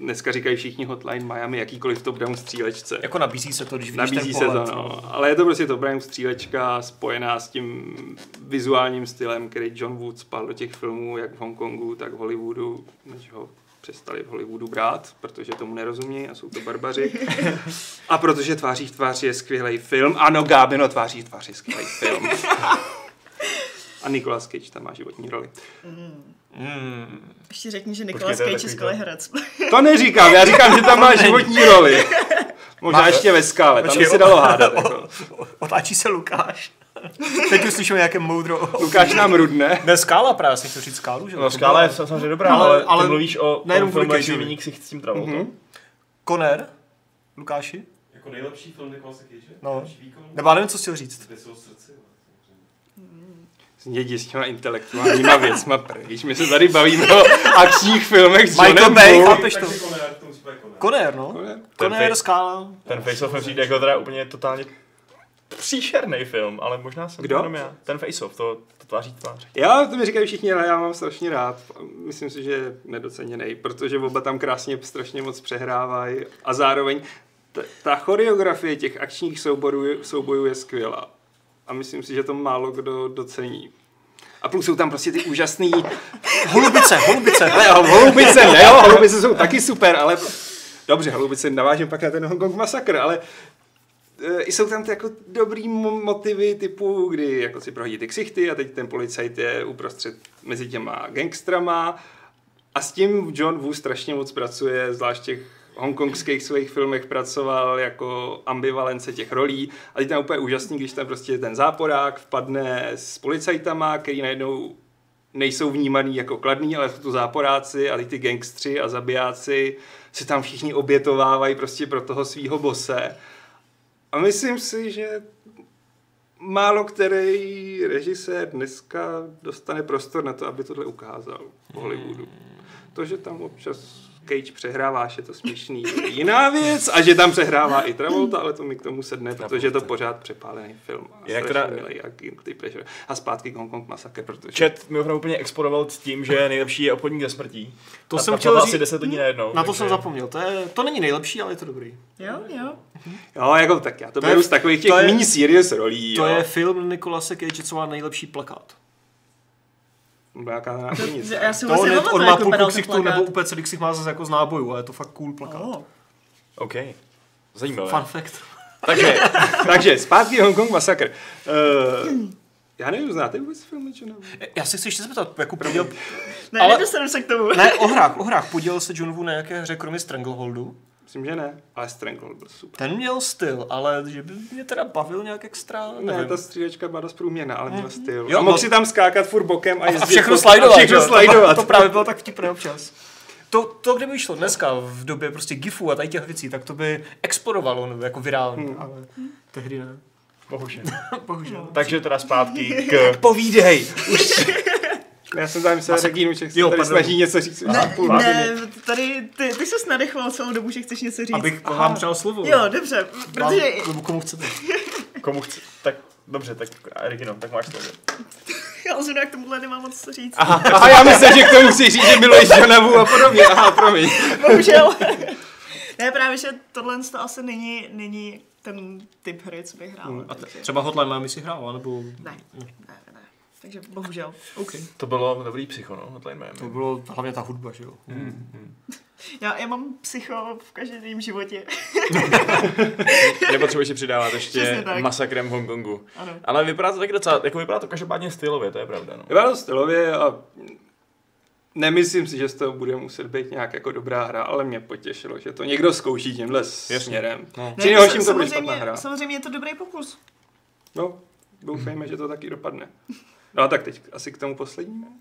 dneska říkají všichni Hotline Miami, jakýkoliv top-down střílečce. Jako nabízí se to, když vidíš Nabízí ten se to, pohled. no. Ale je to prostě top-down střílečka spojená s tím vizuálním stylem, který John Wood spal do těch filmů, jak v Hongkongu, tak v Hollywoodu, než ho přestali v Hollywoodu brát, protože tomu nerozumí a jsou to barbaři. A protože Tváří v tváři je skvělý film. Ano, Gábino, Tváří v tváři je skvělý film. A Nicolas Cage tam má životní roli. Mm. Ještě řekni, že Nicolas je Cage je skvělý to. herec. To neříkám, já říkám, že tam má životní roli. Možná ještě ve skále, tam by se dalo hádat. Jako. Otáčí se Lukáš. Teď už slyším nějaké moudro. Lukáš nám rudne. Ne, skála právě, jsem chtěl říct skálu, že? No, skála je samozřejmě dobrá, Ale- ale, ale, ty mluvíš o nejenom tom filmu, kvůli jak si ksicht s tím Travoltou. Mhm. Koner? Lukáši? Jako nejlepší film Nicolasa Cage? No. Nebo já nevím, co chtěl říct. Kde jsou srdci? Jdi s těma intelektuálníma věcma pryč. My se tady bavíme o akčních filmech s Michael Johnem Bay, chápeš to? Koner, no. Ten skála. Ten Face-Off mi přijde jako teda úplně totálně příšerný film, ale možná jsem Kdo? to jenom já. Ten Face-Off, to, to tváří tvář. Já, to mi říkají všichni, ale já mám strašně rád. Myslím si, že je nedoceněný, protože oba tam krásně strašně moc přehrávají a zároveň ta, ta choreografie těch akčních souborů, soubojů je skvělá. A myslím si, že to málo kdo docení. A plus jsou tam prostě ty úžasný... Holubice, holubice. Ne, jo, holubice ne, jo, holubice jsou taky super, ale... Dobře, holubice navážím pak na ten Hong Kong masakr, ale e, jsou tam ty jako dobrý mo- motivy typu, kdy jako si prohodí ty ksichty a teď ten policajt je uprostřed mezi těma gangstrama a s tím John Woo strašně moc pracuje, zvlášť těch hongkongských svých filmech pracoval jako ambivalence těch rolí a teď tam úplně úžasný, když tam prostě ten záporák vpadne s policajtama, který najednou nejsou vnímaný jako kladný, ale jsou to záporáci a teď ty gangstři a zabijáci se tam všichni obětovávají prostě pro toho svého bose. A myslím si, že málo který režisér dneska dostane prostor na to, aby tohle ukázal v Hollywoodu. To, že tam občas Cage přehrává, že je to směšný, jiná věc. A že tam přehrává i Travolta, ale to mi k tomu sedne, protože je to pořád přepálený film. A strašně teda- milý a pleasure. A zpátky Hong Kong Massacre, protože... Chat mi opravdu úplně explodoval s tím, že nejlepší je obchodník ze smrtí. To A jsem chtěl asi 10 lidí najednou. Na to takže- jsem zapomněl. To, je, to není nejlepší, ale je to dobrý. Jo, jo. Jo, jako tak já to, To to je- beru z takových těch to je- méně serious rolí. To jo. je film Nikolase Cage, co má nejlepší plakát. Byla jaká na nic. Já si To vůbec on, má půlku ksichtu nebo úplně celý ksich má zase jako z nábojů, ale je to fakt cool plakát. Oh. OK. Zajímavé. Fun fact. Takže, takže zpátky Hong Kong Massacre. Uh, já nevím, znáte vůbec film, či ne? Já se chci ještě zeptat, jako podíl... Ne, Ale- nedostanu se k tomu. Ne, o hrách, o hrách. Podílel se John Woo na nějaké hře, kromě Strangleholdu? Myslím, že ne, ale Stranglehold byl super. Ten měl styl, ale že by mě teda bavil nějak extra, Ne, nevím. ta střílečka byla dost průměrná, ale měla styl. Jo, a mohl no- si tam skákat furt bokem a a jezdit všechno po- slajdovat, A všechno jo. slajdovat. To, to právě bylo tak vtipné občas. To, to, kdyby vyšlo dneska v době prostě gifů a tady těch věcí, tak to by explodovalo, nebo jako virálně, Hmm. ale tehdy ne. Bohužel. Bohužel. Takže teda zpátky k... Povídej! Já jsem tam myslel Regínu, že se Jo, tady pardon. snaží něco říct. už Ne, půl ne, tady ty, ty jsi nadechoval celou dobu, že chceš něco říct. Abych Aha. vám přál slovo. Jo, dobře, protože Vám, nebo komu chcete. Komu chci... Tak dobře, tak Regino, tak máš slovo. já zrovna k tomuhle nemám moc co říct. Aha, já myslím, že k tomu musí říct, že miluješ Jonavu a podobně. Aha, promiň. Bohužel. ne, právě, že tohle to asi není, není ten typ hry, co bych hrál. A t- třeba Hotline Miami si hrál, nebo... Ne, ne, ne. Takže bohužel. OK. To bylo dobrý psycho, no, Hotline Miami. To bylo hlavně ta hudba, že jo? Já, já mám psycho v každém životě. Nepotřebuješ si přidávat ještě masakrem v Hongkongu. Ano. Ale vypadá to taky docela, jako vypadá to každopádně stylově, to je pravda, no. Vypadá to stylově a nemyslím si, že z toho bude muset být nějak jako dobrá hra, ale mě potěšilo, že to někdo zkouší tímhle směrem. No. Při nejhorším to bude špatná samozřejmě, hra. samozřejmě je to dobrý pokus. No, doufejme, že to taky dopadne. No a tak teď asi k tomu poslednímu. Uh,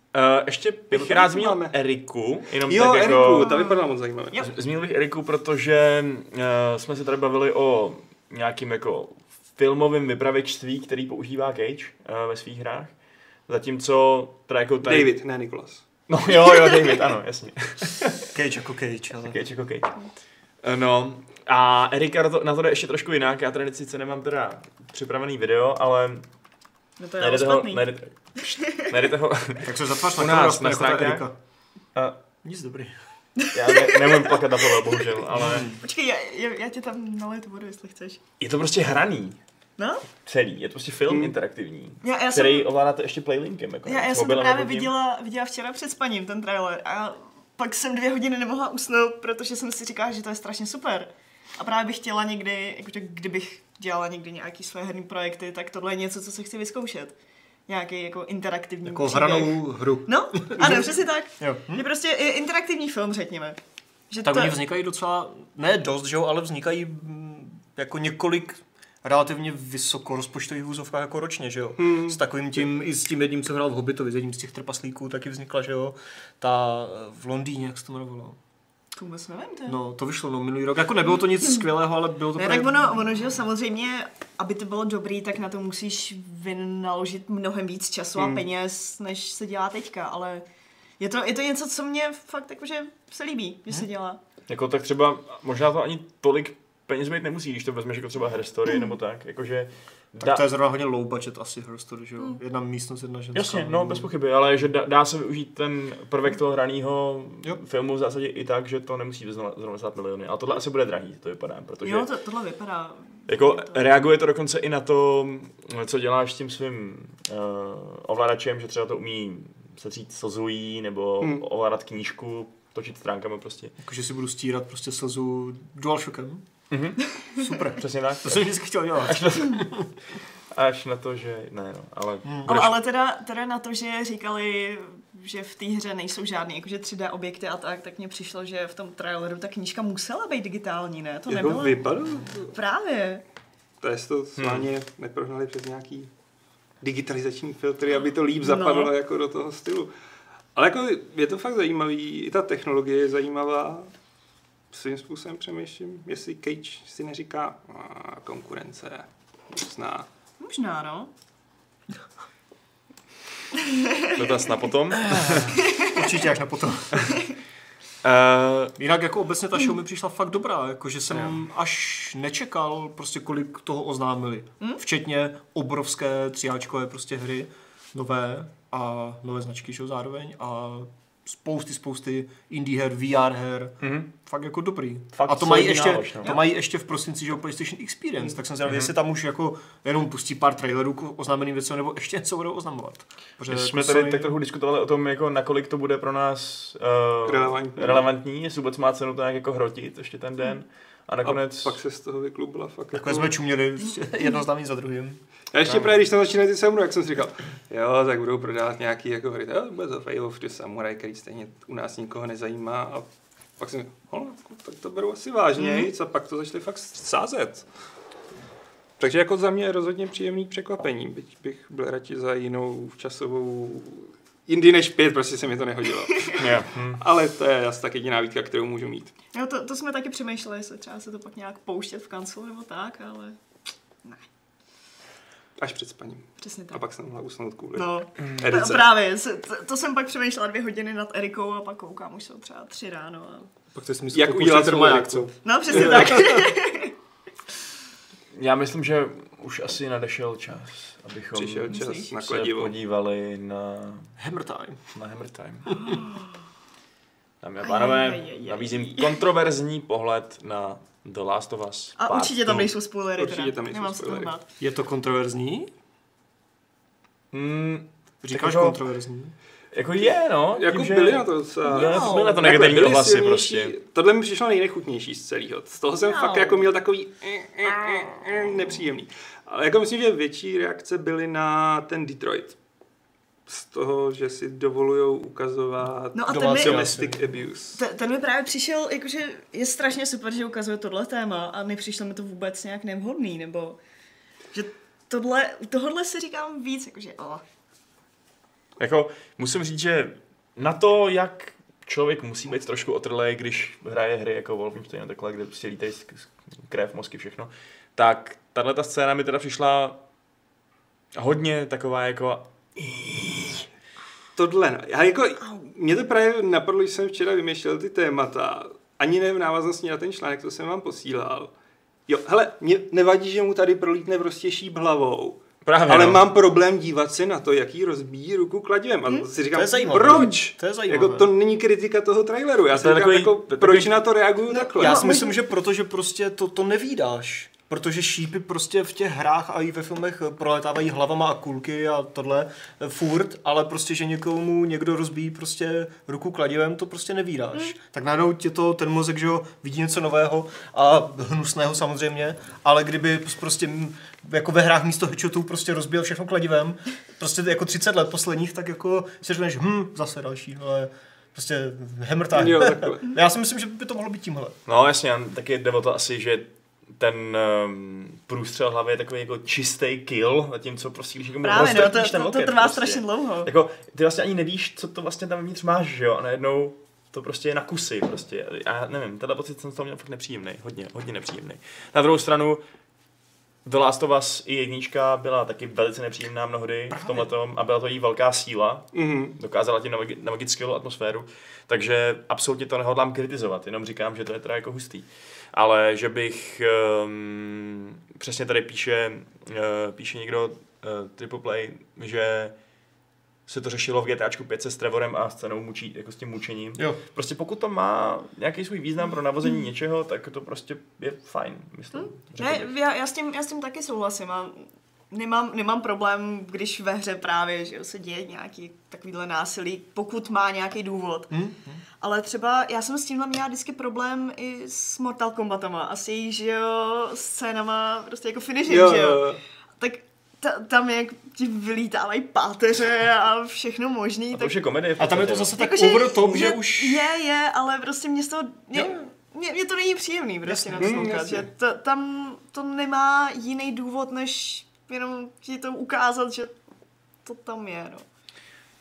ještě bych rád zmínil máme? Eriku, jenom Jo, tak Eriku, jako... ta vypadala moc zajímavě. Jo. Zmínil bych Eriku, protože uh, jsme se tady bavili o nějakým jako filmovém vypravěčství, který používá Cage uh, ve svých hrách. Zatímco teda jako tady... David, ne Nikolas. No jo, jo, David, ano, jasně. Cage jako Cage, ale... Cage jako Cage. No, a Erika na to, na to jde ještě trošku jinak. Já tady sice nemám teda připravený video, ale No to je najdete ho, najdete, najdete ho, Tak se zatvář U na nás na jako a Nic dobrý. já ne, nemůžu plakat na tohle, bohužel, ale Počkej, já, já, já tě tam naliju tu vodu, jestli chceš. je to prostě hraný. No? Celý, je to prostě film Hmm. interaktivní, Já, já který jsem, ovládáte ještě playlinkem. Jako já, já jsem to právě viděla, viděla včera před spaním, ten trailer. A pak jsem dvě hodiny nemohla usnout, protože jsem si říkala, že to je strašně super. A právě bych chtěla někdy, jakože kdybych dělala někdy nějaký své herní projekty, tak tohle je něco, co se chci vyzkoušet. Nějaký jako interaktivní Jako příběh. hranou hru. No, ano, přesně tak. Jo. Je prostě interaktivní film, řekněme. Že Tak to, oni vznikají docela, ne dost, že jo, ale vznikají mm, jako několik relativně vysokorozpočtových vůzovkách jako ročně, že jo. Hmm. S takovým tím, i s tím jedním, co hrál v Hobbitovi, s jedním z těch trpaslíků, taky vznikla, že jo, ta eh, v Londýně, jak se to jmenovalo. To vůbec nevím, to je. No, to vyšlo no, minulý rok. Jako nebylo to nic skvělého, ale bylo to Ne, právě- tak ono, ono, že jo, samozřejmě, aby to bylo dobrý, tak na to musíš vynaložit mnohem víc času a Hmm. peněz, než se dělá teďka, ale je to, je to něco, co mě fakt jakože se líbí, že se dělá. Jako tak třeba, možná to ani tolik peněz být nemusí, když to vezmeš jako třeba Herstory nebo tak, jakože Tak to je zrovna hodně low budget asi Her Story, že jo. Jedna místnost, jedna ženská. Jasně, no bez pochyby, ale že dá, dá se využít ten prvek toho hraného filmu v zásadě i tak, že to nemusí zrovna zrovna stát miliony. Ale tohle asi bude drahý, to vypadá, protože Jo, to, tohle vypadá. jako to- reaguje to dokonce i na to, co děláš s tím svým uh, ovladačem, že třeba to umí setřít slzují nebo Hmm. ovládat knížku, točit stránkami prostě. Jakože si budu stírat prostě slzu DualShockem. Mhm. Super. Přesně tak. To jsem vždycky chtěl dělat. Až na to, že ne, no, ale Hmm. budeš, O, ale teda, teda na to, že říkali, že v té hře nejsou žádné jakože 3D objekty a tak, tak mně přišlo, že v tom traileru ta knížka musela být digitální, ne? To Jako nebylo. vypadalo to. Právě. To je to sváně neprohnali přes nějaký digitalizační filtry, aby to líp zapadlo No. jako do toho stylu. Ale jako je to fakt zajímavý, i ta technologie je zajímavá. Svým způsobem přemýšlím, jestli Cage si neříká "A, konkurence, zná. Možná, no. Dotaz na potom. Určitě až na potom. Uh, Jinak jako obecně ta show mi přišla fakt dobrá, jakože jsem až nečekal prostě kolik toho oznámili. Včetně obrovské tříáčkové prostě hry, nové a nové značky show zároveň a spousty, spousty indie her, VR her, Mhm. fakt jako dobrý. Fakt a to mají, ještě, nálož, no. to mají ještě v prosinci, že jo, PlayStation Experience, tak jsem zvědavý, jestli tam už jako jenom pustí pár trailerů k oznámeným věcem, nebo ještě něco budou oznamovat. Protože jako jsme tady Sony- tak trochu diskutovali o tom, jako nakolik to bude pro nás uh, Relevantní. relevantní, jestli vůbec má cenu to nějak jako hrotit ještě ten den. A nakonec... A pak se z toho vyklubila fakt Takhle jsme čuměli jedno známý za druhým. A ještě právě, když tam začínají ty samurai, jak jsem si říkal, jo, tak budou prodávat nějaký jako hry, jo, bude to Fail of the Samurai, který stejně u nás nikoho nezajímá. A pak jsem říkal, "Hle, tak to berou asi vážněji, a pak to začali fakt sázet. Takže jako za mě je rozhodně příjemný překvapení, byť bych byl radši za jinou časovou Indy než pět, prostě se mi to nehodilo. Yeah. Hm. Ale to je asi tak jediná výtka, kterou můžu mít. Jo, to, to jsme taky přemýšleli, jestli třeba se to pak nějak pouštět v kanclu nebo tak, ale Až před spaním. přesně A tak. pak jsem mohla usnout kvůli No, edice. právě, to, to jsem pak přemýšlela dvě hodiny nad Erikou a pak koukám, už jsou třeba tři ráno. A... Pak to je smysl Jak udělat Eriku. No, přesně tak. Já myslím, že už asi nadešel čas, abychom Přišel čas Myslíš? na se kladivo. podívali na, Hammer time. na Hammer Time. Dámy a pánové, nabízím kontroverzní pohled na The Last of Us. A Part určitě tam nejsou spoilery. Určitě teda. tam nejsou Nemám se spoilery. Je to kontroverzní? Mm, Říkáš jako- kontroverzní? Jako je, no. Jako tím, že- byly na to docela... Jo, byly na to Takhle, negativní byly ohlasy silnější. prostě. Tohle mi přišlo nejnechutnější z celého. Z toho jsem No. fakt jako měl takový eh, eh, eh, nepříjemný. Ale jako myslím, že větší reakce byly na ten Detroit. Z toho, že si dovolujou ukazovat No a ten Domácí mi, domestic abuse. ten, ten mi právě přišel, jakože je strašně super, že ukazuje tohle téma a nepřišlo mi to vůbec nějak nevhodný, nebo že tohle, tohle si říkám víc, jakože oh. Jako, musím říct, že na to, jak člověk musí být trošku otrlej, když hraje hry jako Wolfenstein a takhle, kde prostě lítají krev, mozky, všechno, tak tahle ta scéna mi teda přišla hodně taková jako Tohle, no. Já jako, mě to právě napadlo, když jsem včera vymýšlel ty témata, ani ne v návaznosti na ten článek, to jsem vám posílal. Jo, hele, mě nevadí, že mu tady prolítne prostě šíp hlavou. Právě Ale no. mám problém dívat se na to, jaký rozbíjí ruku kladivem. A si říkám, To je zajímavé. proč? To je zajímavé. Jako to není kritika toho traileru. Já To si říkám, takový- jako, je proč takový- na to reaguju takhle? Já No, si my- myslím, že protože prostě to, to nevídáš. Protože šípy prostě v těch hrách a i ve filmech proletávají hlavama a kulky a tohle furt, ale prostě, že někomu někdo rozbíjí prostě ruku kladivem, to prostě nevídáš. Hmm. Tak najednou tě to, ten mozek, že jo, vidí něco nového a hnusného samozřejmě, ale kdyby prostě jako ve hrách místo headshotů prostě rozbíjel všechno kladivem, prostě jako 30 let posledních, tak jako si řekneš, hm, zase další, ale prostě hammer time. Jo, takhle. Já si myslím, že by to mohlo být tímhle. No jasně, a taky jde o to asi, že ten um, průstřel hlavy je takový jako čistý kill, zatímco prostě když někomu Právě, no, to, ten to, to trvá prostě. strašně dlouho. Jako, ty vlastně ani nevíš, co to vlastně tam vnitř máš, že jo, a najednou to prostě je na kusy, prostě. Já nevím, tenhle pocit jsem z toho měl fakt nepříjemný, hodně, hodně nepříjemný. Na druhou stranu, The Last of Us i jednička byla taky velice nepříjemná mnohdy v tomhle a byla to jí velká síla. Mhm. Dokázala navagi- navagit skvělou atmosféru, takže absolutně to nehodlám kritizovat, jenom říkám, že to je teda jako hustý. Ale že bych, um, přesně tady píše, uh, píše někdo, uh, Triple Play, že se to řešilo v GTAčku 5 se s Trevorem a scénou mučí, jako s tím mučením. Jo. Prostě pokud to má nějaký svůj význam pro navození něčeho, tak to prostě je fajn, myslím. řekl Ne, bych. já, já, s tím, já s tím taky souhlasím a nemám, nemám problém, když ve hře právě že jo, se děje nějaký takovýhle násilí, pokud má nějaký důvod. Hm? Ale třeba já jsem s tímhle měla vždycky problém i s Mortal Kombatama a s jejich, že jo, scénama, prostě jako finishing, Jo, že jo. jo. Tak ta, tam jak ti vylítávají páteře a všechno možný. A to tak už je komedie. A tam je to zase tak Jakože over top, že je, už... Je, je, ale prostě mě z toho... Mě, mě, mě to není příjemný prostě na jasně. že to, tam to nemá jiný důvod, než jenom ti to ukázat, že to tam je, no.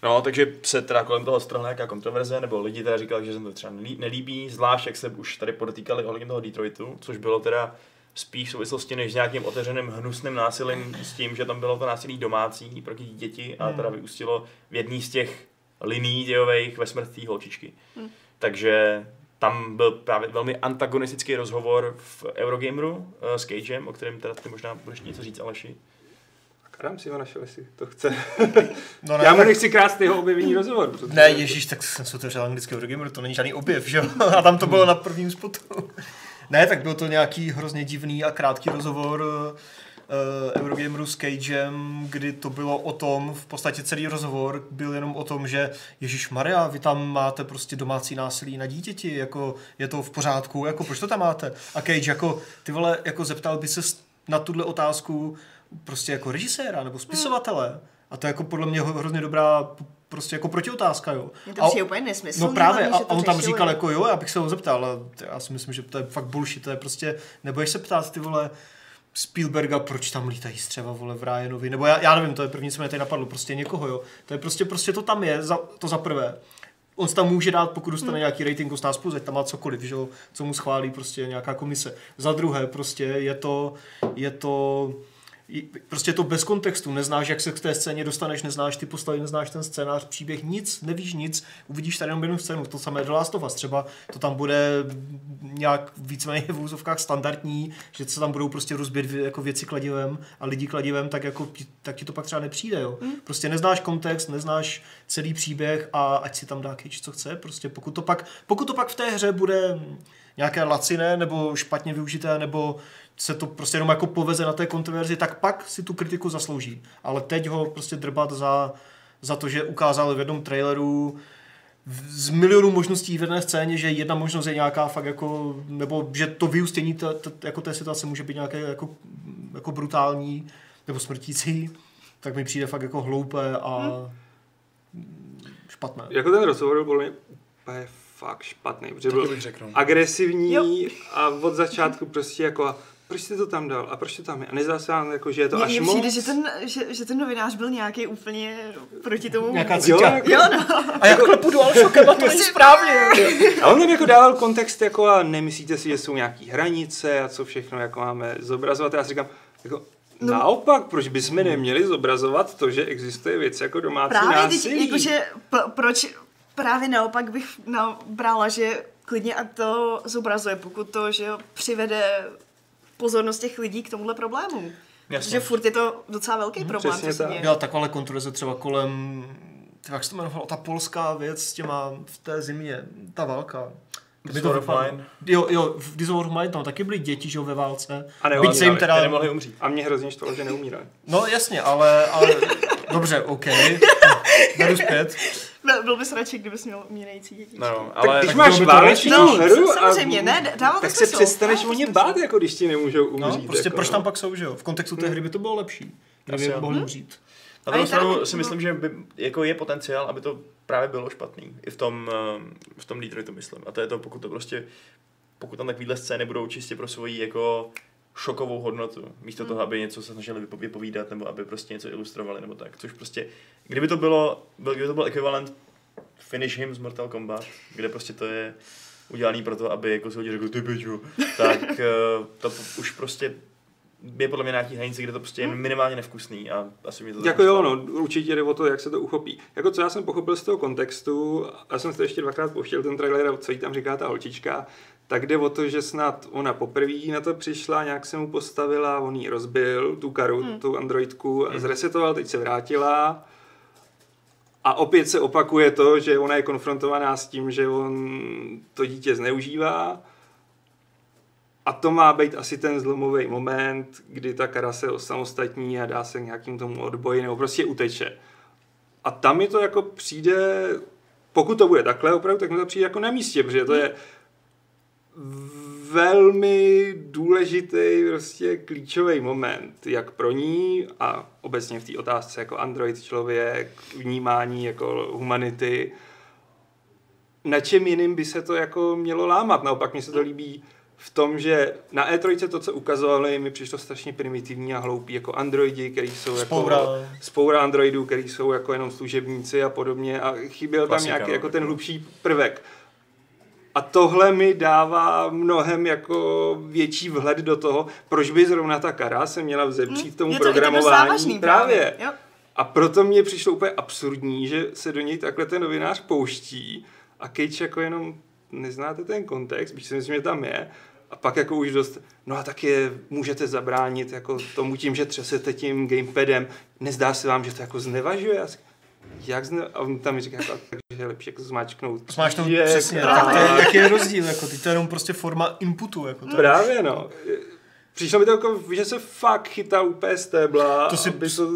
No, takže se teda kolem toho strhla nějaká kontroverze, nebo lidi teda říkali, že se to třeba nelí- nelíbí, zvlášť jak se už tady podotýkali ohledně toho Detroitu, což bylo teda spíš v souvislosti než s nějakým otevřeným hnusným násilím s tím, že tam bylo to násilí domácí proti děti a teda vyústilo v jedný z těch liní dějových ve smrt té holčičky. Takže tam byl právě velmi antagonistický rozhovor v Eurogameru uh, s Cagem, o kterém teda ty možná budeš něco říct, Aleši. Adam si ho našel, jestli to chce. No, Já mu nechci krást jeho objevení rozhovor. protože- Ne, ježíš, tak jsem se otevřel anglický Eurogamer, to není žádný objev, že jo? A tam to bylo na prvním spotu. Ne, tak byl to nějaký hrozně divný a krátký rozhovor uh, Eurogameru s Cagem, kdy to bylo o tom, v podstatě celý rozhovor byl jenom o tom, že Ježíš Maria, vy tam máte prostě domácí násilí na dítěti, jako je to v pořádku, jako proč to tam máte? A Cage jako, ty vole, jako zeptal by se na tuhle otázku prostě jako režiséra nebo spisovatele. A to je jako podle mě hrozně dobrá prostě jako protiotázka, jo. Mně to přijde úplně nesmyslný. No právě, a, a on tam říkal jako jo, já bych se ho zeptal, ale já si myslím, že to je fakt bullshit, to je prostě, nebudeš se ptát ty vole Spielberga, proč tam lítají střeva, vole, v Ryanovi, nebo já, já nevím, to je první, co mě tady napadlo, prostě někoho, jo. To je prostě, prostě to tam je, za, to za prvé. On tam může dát, pokud dostane hmm. nějaký rating 18 plus, tam má cokoliv, že jo, co mu schválí prostě nějaká komise. Za druhé, prostě je to, je to, prostě to bez kontextu, neznáš, jak se k té scéně dostaneš, neznáš ty postavy, neznáš ten scénář, příběh, nic, nevíš nic, uvidíš tady jenom jednu scénu, to samé The Last of Us, třeba to tam bude nějak víceméně v úzovkách standardní, že se tam budou prostě rozbět jako věci kladivem a lidi kladivem, tak, jako, ti- tak ti to pak třeba nepřijde, jo. Prostě neznáš kontext, neznáš celý příběh a ať si tam dá Cage, co chce, prostě pokud to pak, pokud to pak v té hře bude nějaké laciné nebo špatně využité, nebo se to prostě jenom jako poveze na té kontroverzi, tak pak si tu kritiku zaslouží. Ale teď ho prostě drbat za, za to, že ukázal v jednom traileru z milionů možností v jedné scéně, že jedna možnost je nějaká fakt jako, nebo že to vyústění t, t, jako té situace může být nějaké jako, jako brutální nebo smrtící, tak mi přijde fakt jako hloupé a špatné. Jako ten rozhovor byl úplně fakt špatný, protože byl bych řekl. no. agresivní Jo. a od začátku prostě jako proč jsi to tam dal a proč to tam je a nezdá se vám jako, že je to Mně až mně moc. přijde, že ten, že, že ten novinář byl nějaký úplně proti tomu. Nějaká Jo, jako, Jo, no. A jak klepu DualShockem a to není správně. a on tam jako dával kontext jako a nemyslíte si, že jsou nějaký hranice a co všechno jako máme zobrazovat. Já si říkám, jako No. Naopak, proč bychom neměli zobrazovat to, že existuje věc jako domácí Právě teď, násilí? jakože, p- proč právě naopak bych no, brala, že klidně a to zobrazuje, pokud to, že jo, přivede pozornost těch lidí k tomuhle problému. Jasně. Že furt je to docela velký problém, přesně tak. Byla takováhle kontroverze třeba kolem, jak se to jmenovalo, ta polská věc s těma v té zimě, ta válka. Of Mine. Jo, jo, v Dishonored of Mine tam taky byly děti, že jo, ve válce. A Byť se jim teda... Nemohli umřít. A mě hrozně štvalo, že neumírali. No jasně, ale, ale dobře, OK. Beru zpět. Byl, byl bys radši, kdybys měl umírající děti. No, Ale ale když tak máš. No, hru samozřejmě, ne, dává tak se smysl, přestaneš o ně bát, jako když ti nemůžou umřít. No, prostě jako, proč no. tam pak jsou, že jo? V kontextu té hry by to bylo lepší. Kdyby mohli umřít. Na druhou stranu si no. myslím, že by, jako je potenciál, aby to právě bylo špatný. I v tom, ehm, v tom Detroitu myslím. A to je to, pokud to prostě, pokud tam takovýhle scény budou čistě pro svoji jako šokovou hodnotu, místo Hmm. toho, aby něco se snažili vypo- vypovídat, nebo aby prostě něco ilustrovali, nebo tak. Což prostě, kdyby to bylo, byl, kdyby to byl ekvivalent Finish Him z Mortal Kombat, kde prostě to je udělaný pro to, aby jako se lidi řekl, ty piču, tak eh, to už prostě je podle mě nějaký hranice, kde to prostě je minimálně nevkusný a asi mě to Jako jo, no, určitě jde o to, jak se to uchopí. Jako co já jsem pochopil z toho kontextu, a jsem si to ještě dvakrát pouštěl ten trailer, a co jí tam říká ta holčička, tak jde o to, že snad ona poprvé na to přišla, nějak se mu postavila, on jí rozbil, tu karu, hmm. tu androidku, a zresetoval, teď se vrátila. A opět se opakuje to, že ona je konfrontovaná s tím, že on to dítě zneužívá. A to má být asi ten zlomový moment, kdy ta kara se osamostatní a dá se nějakým tomu odboji nebo prostě uteče. A tam mi to jako přijde, pokud to bude takhle opravdu, tak mi to přijde jako na místě, protože to je velmi důležitý, prostě klíčový moment, jak pro ní a obecně v té otázce jako android člověk, vnímání jako humanity, na čem jiným by se to jako mělo lámat. Naopak mně se to líbí v tom, že na E3 to, co ukazovali, mi přišlo strašně primitivní a hloupý, jako androidi, který jsou Spoura. jako spoura androidů, který jsou jako jenom služebníci a podobně a chyběl tam Klasika, nějaký no. jako ten hlubší prvek. A tohle mi dává mnohem jako větší vhled do toho, proč by zrovna ta kara se měla vzepřít tomu je to, je to programování. závažný právě. Jo. A proto mě přišlo úplně absurdní, že se do něj takhle ten novinář pouští a Cage jako jenom neznáte ten kontext, byť si myslím, že tam je, a pak jako už dost, no a tak je můžete zabránit jako tomu tím, že třesete tím gamepadem, nezdá se vám, že to jako znevažuje? Jak zne... A on tam mi říká, jako, takže je lepší jako zmáčknout. Smáčknout Je, přesně, tak to je, jaký je rozdíl, jako, teď to je jenom prostě forma inputu, jako to. Právě no. Přišlo mi to jako, že se fakt chytal úplně z tébla, To to si- aby to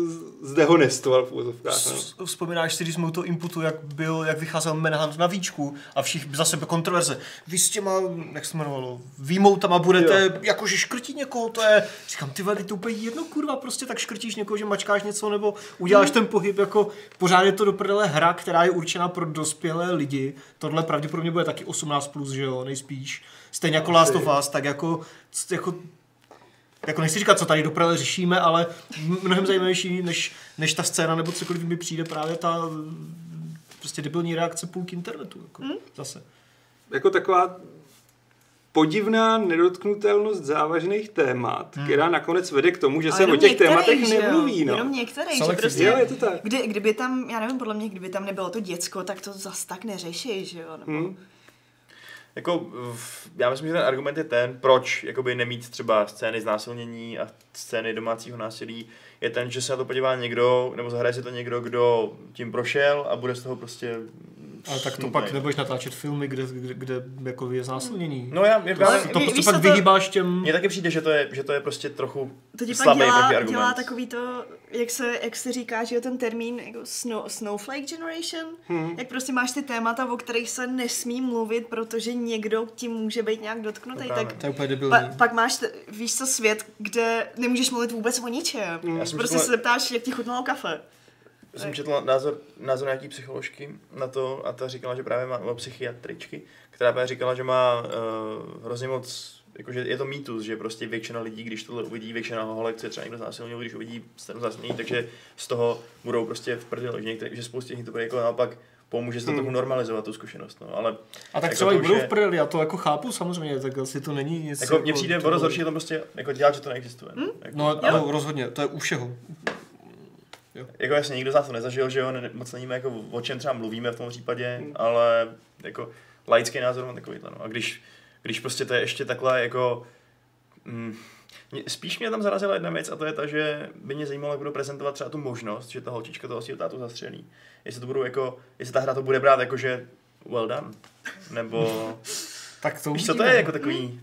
zdehonestoval v úzovkách. No. Vzpomínáš si, když jsme u toho inputu, jak byl, jak vycházel Manhunt na víčku a všichni za sebe kontroverze. Vy s těma, jak se jmenovalo, výmoutama budete jo. jakože škrtit někoho, to je, říkám, ty vady, to úplně jedno kurva, prostě tak škrtíš někoho, že mačkáš něco nebo uděláš ten pohyb, jako pořád je to do prdele hra, která je určena pro dospělé lidi. Tohle pravděpodobně bude taky 18+, plus, že jo, nejspíš. Stejně jako Last of Us, tak jako, jako jako nechci říkat, co tady doprve řešíme, ale mnohem zajímavější než, než ta scéna nebo cokoliv mi přijde právě ta mm, prostě debilní reakce půlky internetu. Jako, Hmm? Zase. Jako taková podivná nedotknutelnost závažných témat, hmm. která nakonec vede k tomu, že Ale se o těch tématech že jo? nemluví. No. Jenom některých, že prostě... Jo, je to tak. Kdy, kdyby tam, já nevím, podle mě, kdyby tam nebylo to děcko, tak to zas tak neřeší, že jo? Nebo... Hmm. Jako, já myslím, že ten argument je ten, proč jakoby nemít třeba scény znásilnění a scény domácího násilí, je ten, že se na to podívá někdo, nebo zahraje si to někdo, kdo tím prošel a bude z toho prostě Ale tak to smutnej. pak nebudeš natáčet filmy, kde, kde, kde jako je znásilnění. No já, já, to, Ale to, to prostě víš pak to- vyhýbáš těm... mně taky přijde, že to je, že to je prostě trochu To ti pak slabý dělá, protiargument. dělá takový to, jak se, jak se říká, že jo, ten termín jako snow, snowflake generation, hmm. jak prostě máš ty témata, o kterých se nesmí mluvit, protože někdo tím může být nějak dotknutý, No tak. To je úplně debilní. pa, pak máš, t- víš co, svět, kde nemůžeš mluvit vůbec o ničem. Jsem Prostě se zeptáš, jak ti chutnalo kafe. Já jsem četl názor, názor nějaký psycholožky na to a ta říkala, že právě má, o psychiatričky, která právě říkala, že má uh, hrozně moc, jakože je to mýtus, že prostě většina lidí, když tohle uvidí, většina holek, co je třeba někdo znásilnil, když uvidí znásilnění, takže z toho budou prostě v prdeli, že, některé, že spoustě z nich to bude jako naopak pomůže se to Hmm. trochu normalizovat tu zkušenost, no, ale A tak jako třeba to i budou je- v prdeli, já to jako chápu samozřejmě, tak asi to není nic... jako mně přijde o dost horší to prostě jako dělat, že to neexistuje. Hmm? Jako, No, ano, rozhodně, to je u všeho. Jako jasně, nikdo z nás to nezažil, že jo, ne, moc nevíme, jako, o čem třeba mluvíme v tom případě, ale jako laický názor mám takovýhle, no. A když, když prostě to je ještě takhle jako... Mm, spíš mě tam zarazila jedna věc a to je ta, že by mě zajímalo, jak budou prezentovat třeba tu možnost, že ta holčička toho svého tátu zastřelí. Jestli to budou jako, jestli ta hra to bude brát jako, že well done. Nebo, Tak to víš co to je jako takový,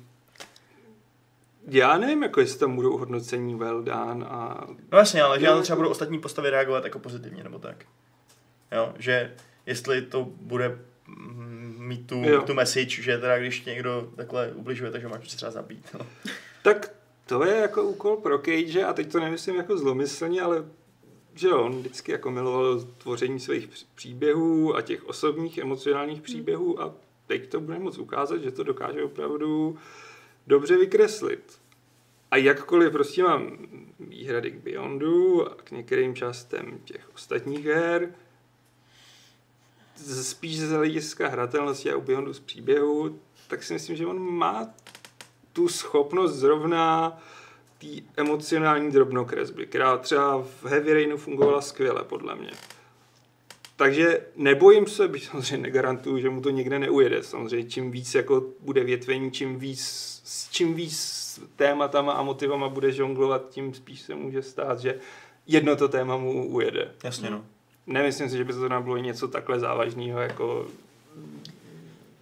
Já nevím, jako jestli tam budou hodnocení well done a no jasně, ale že na to třeba budou ostatní postavy reagovat jako pozitivně, nebo tak. Jo, že jestli to bude mm, mít tu, Jo. tu message, že teda když někdo takhle ubližuje, takže máš prostě třeba zabít. No. Tak to je jako úkol pro Cage a teď to nemyslím jako zlomyslně, ale že on vždycky jako miloval tvoření svých příběhů a těch osobních emocionálních příběhů a teď to bude moc ukázat, že to dokáže opravdu dobře vykreslit. A jakkoliv prostě mám výhrady k Beyondu a k některým částem těch ostatních her, spíš z hlediska hratelnosti a u Beyondu z příběhu, tak si myslím, že on má tu schopnost zrovna té emocionální drobnokresby, která třeba v Heavy Rainu fungovala skvěle, podle mě. Takže nebojím se, byť samozřejmě negarantuju, že mu to někde neujede. Samozřejmě čím víc jako bude větvení, čím víc, s čím víc tématama a motivama bude žonglovat, tím spíš se může stát, že jedno to téma mu ujede. Jasně, no. Nemyslím si, že by to tam bylo něco takhle závažného jako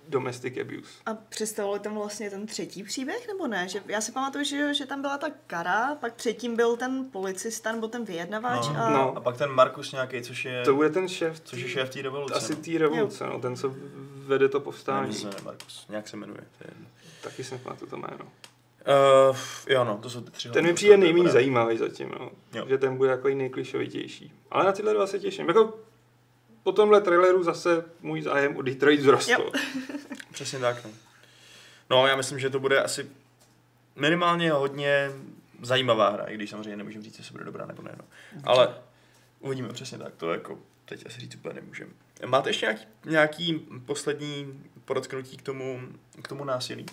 domestic abuse. A představovali tam vlastně ten třetí příběh, nebo ne? Že, já si pamatuju, že, že tam byla ta kara, pak předtím byl ten policista nebo ten vyjednavač No. a... No. A pak ten Markus nějaký, což je, To bude ten šéf, což je šéf té revoluce. asi no. té revoluce, no, ten, co vede to povstání. se jmenuje Markus, nějak se jmenuje. To je jedno. Taky jsem pamatuju to jméno. Uh, jo, no, to jsou ty tři. Ten mi přijde nejméně zajímavý zatím, no. Jo. že ten bude jako i nejklišovitější. Ale na tyhle dva se těším. Jako po tomhle traileru zase můj zájem o Detroit vzrostl. Přesně tak, no. No, já myslím, že to bude asi minimálně hodně zajímavá hra, i když samozřejmě nemůžeme říct, jestli bude dobrá nebo ne, no. Ale uvidíme přesně tak, to jako teď asi říct úplně nemůžeme. Máte ještě nějaký, nějaký poslední podotknutí k tomu, k tomu násilí?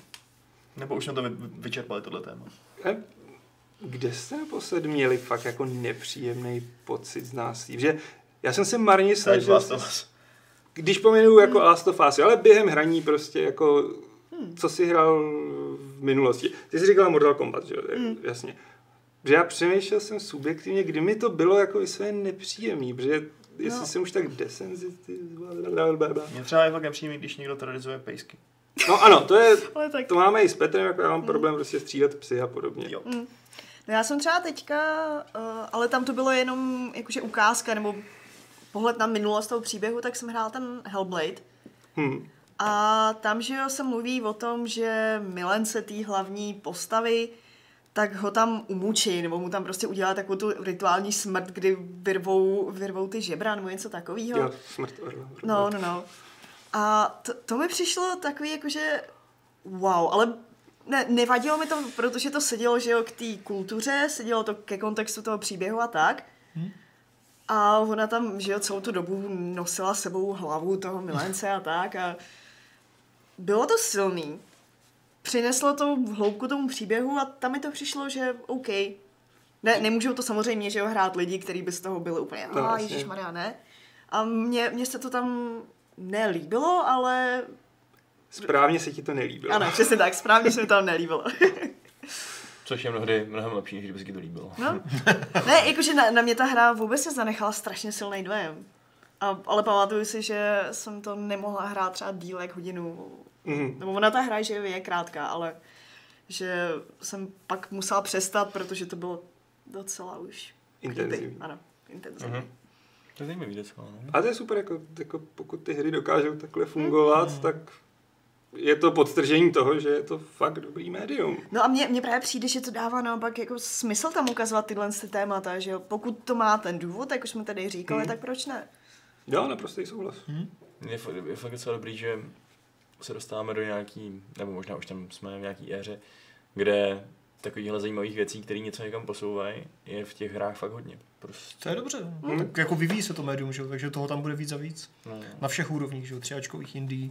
Nebo už jsme to vy, vyčerpali, tohle téma? Kde jste naposled měli fakt jako nepříjemný pocit z násilí? Že já jsem se marně snažil, když pominu jako Last of Us, ale během hraní prostě jako, co si hrál v minulosti. Ty jsi říkala Mortal Kombat, že jo? Hmm. Jasně. Že já přemýšlel jsem subjektivně, kdy mi to bylo jako i své nepříjemný, protože jestli No. jsem už tak desenzitivní. Mě třeba je fakt nepříjemný, když někdo terorizuje pejsky. No ano, to je, Ale tak to máme i s Petrem, jako já mám problém prostě střílet psy a podobně. Jo. No já jsem třeba teďka, uh, ale tam to bylo jenom jakože ukázka nebo pohled na minulost toho příběhu, tak jsem hrál ten Hellblade. Hm. A tam, že jo, se mluví o tom, že milence té hlavní postavy, tak ho tam umučí, nebo mu tam prostě udělá takovou tu rituální smrt, kdy vyrvou, vyrvou ty žebra, nebo něco takového. Jo, smrt orla. No, no, no. A to, to mi přišlo takový jakože wow, ale ne, nevadilo mi to, protože to sedělo, že jo, k té kultuře, sedělo to ke kontextu toho příběhu a tak. A ona tam, že jo, celou tu dobu nosila sebou hlavu toho milence a tak a bylo to silný. Přineslo to hloubku tomu příběhu a tam mi to přišlo, že OK. Ne, nemůžou to samozřejmě, že jo, hrát lidi, kteří by z toho byli úplně, No, a. Ježíš ne. A mně, mně se to tam nelíbilo, ale Správně se ti to nelíbilo. ano, přesně tak, správně se mi to tam nelíbilo. Což je mnohdy mnohem lepší, než kdyby se ti to líbilo. No. Ne, jakože na, na mě ta hra vůbec se zanechala strašně silný dojem. A, ale pamatuju si, že jsem to nemohla hrát třeba díl jak hodinu. Mhm. Nebo ona ta hra, že je krátká, ale že jsem pak musela přestat, protože to bylo docela už Intenzivní. creepy. Ano, intenzivní. Mhm. To je zajímavý docela, no. A to je super, jako, jako pokud ty hry dokážou takhle fungovat, Mhm. tak je to podtržení toho, že je to fakt dobrý médium. No a mně, mně právě přijde, že to dává naopak jako smysl tam ukazovat tyhle ty témata, že jo? Pokud to má ten důvod, jak už jsme tady říkali, Hmm. tak proč ne? Jo, naprostý souhlas. Je, fakt- je fakt docela dobrý, že se dostáváme do nějaký, nebo možná už tam jsme v nějaký éře, kde takovýchhle zajímavých věcí, které něco někam posouvají, je v těch hrách fakt hodně. Prostě. To je dobře. No, Hmm. tak jako vyvíjí se to médium, že? jo, takže toho tam bude víc a víc. No. Na všech úrovních, že? jo, třiáčkových indie.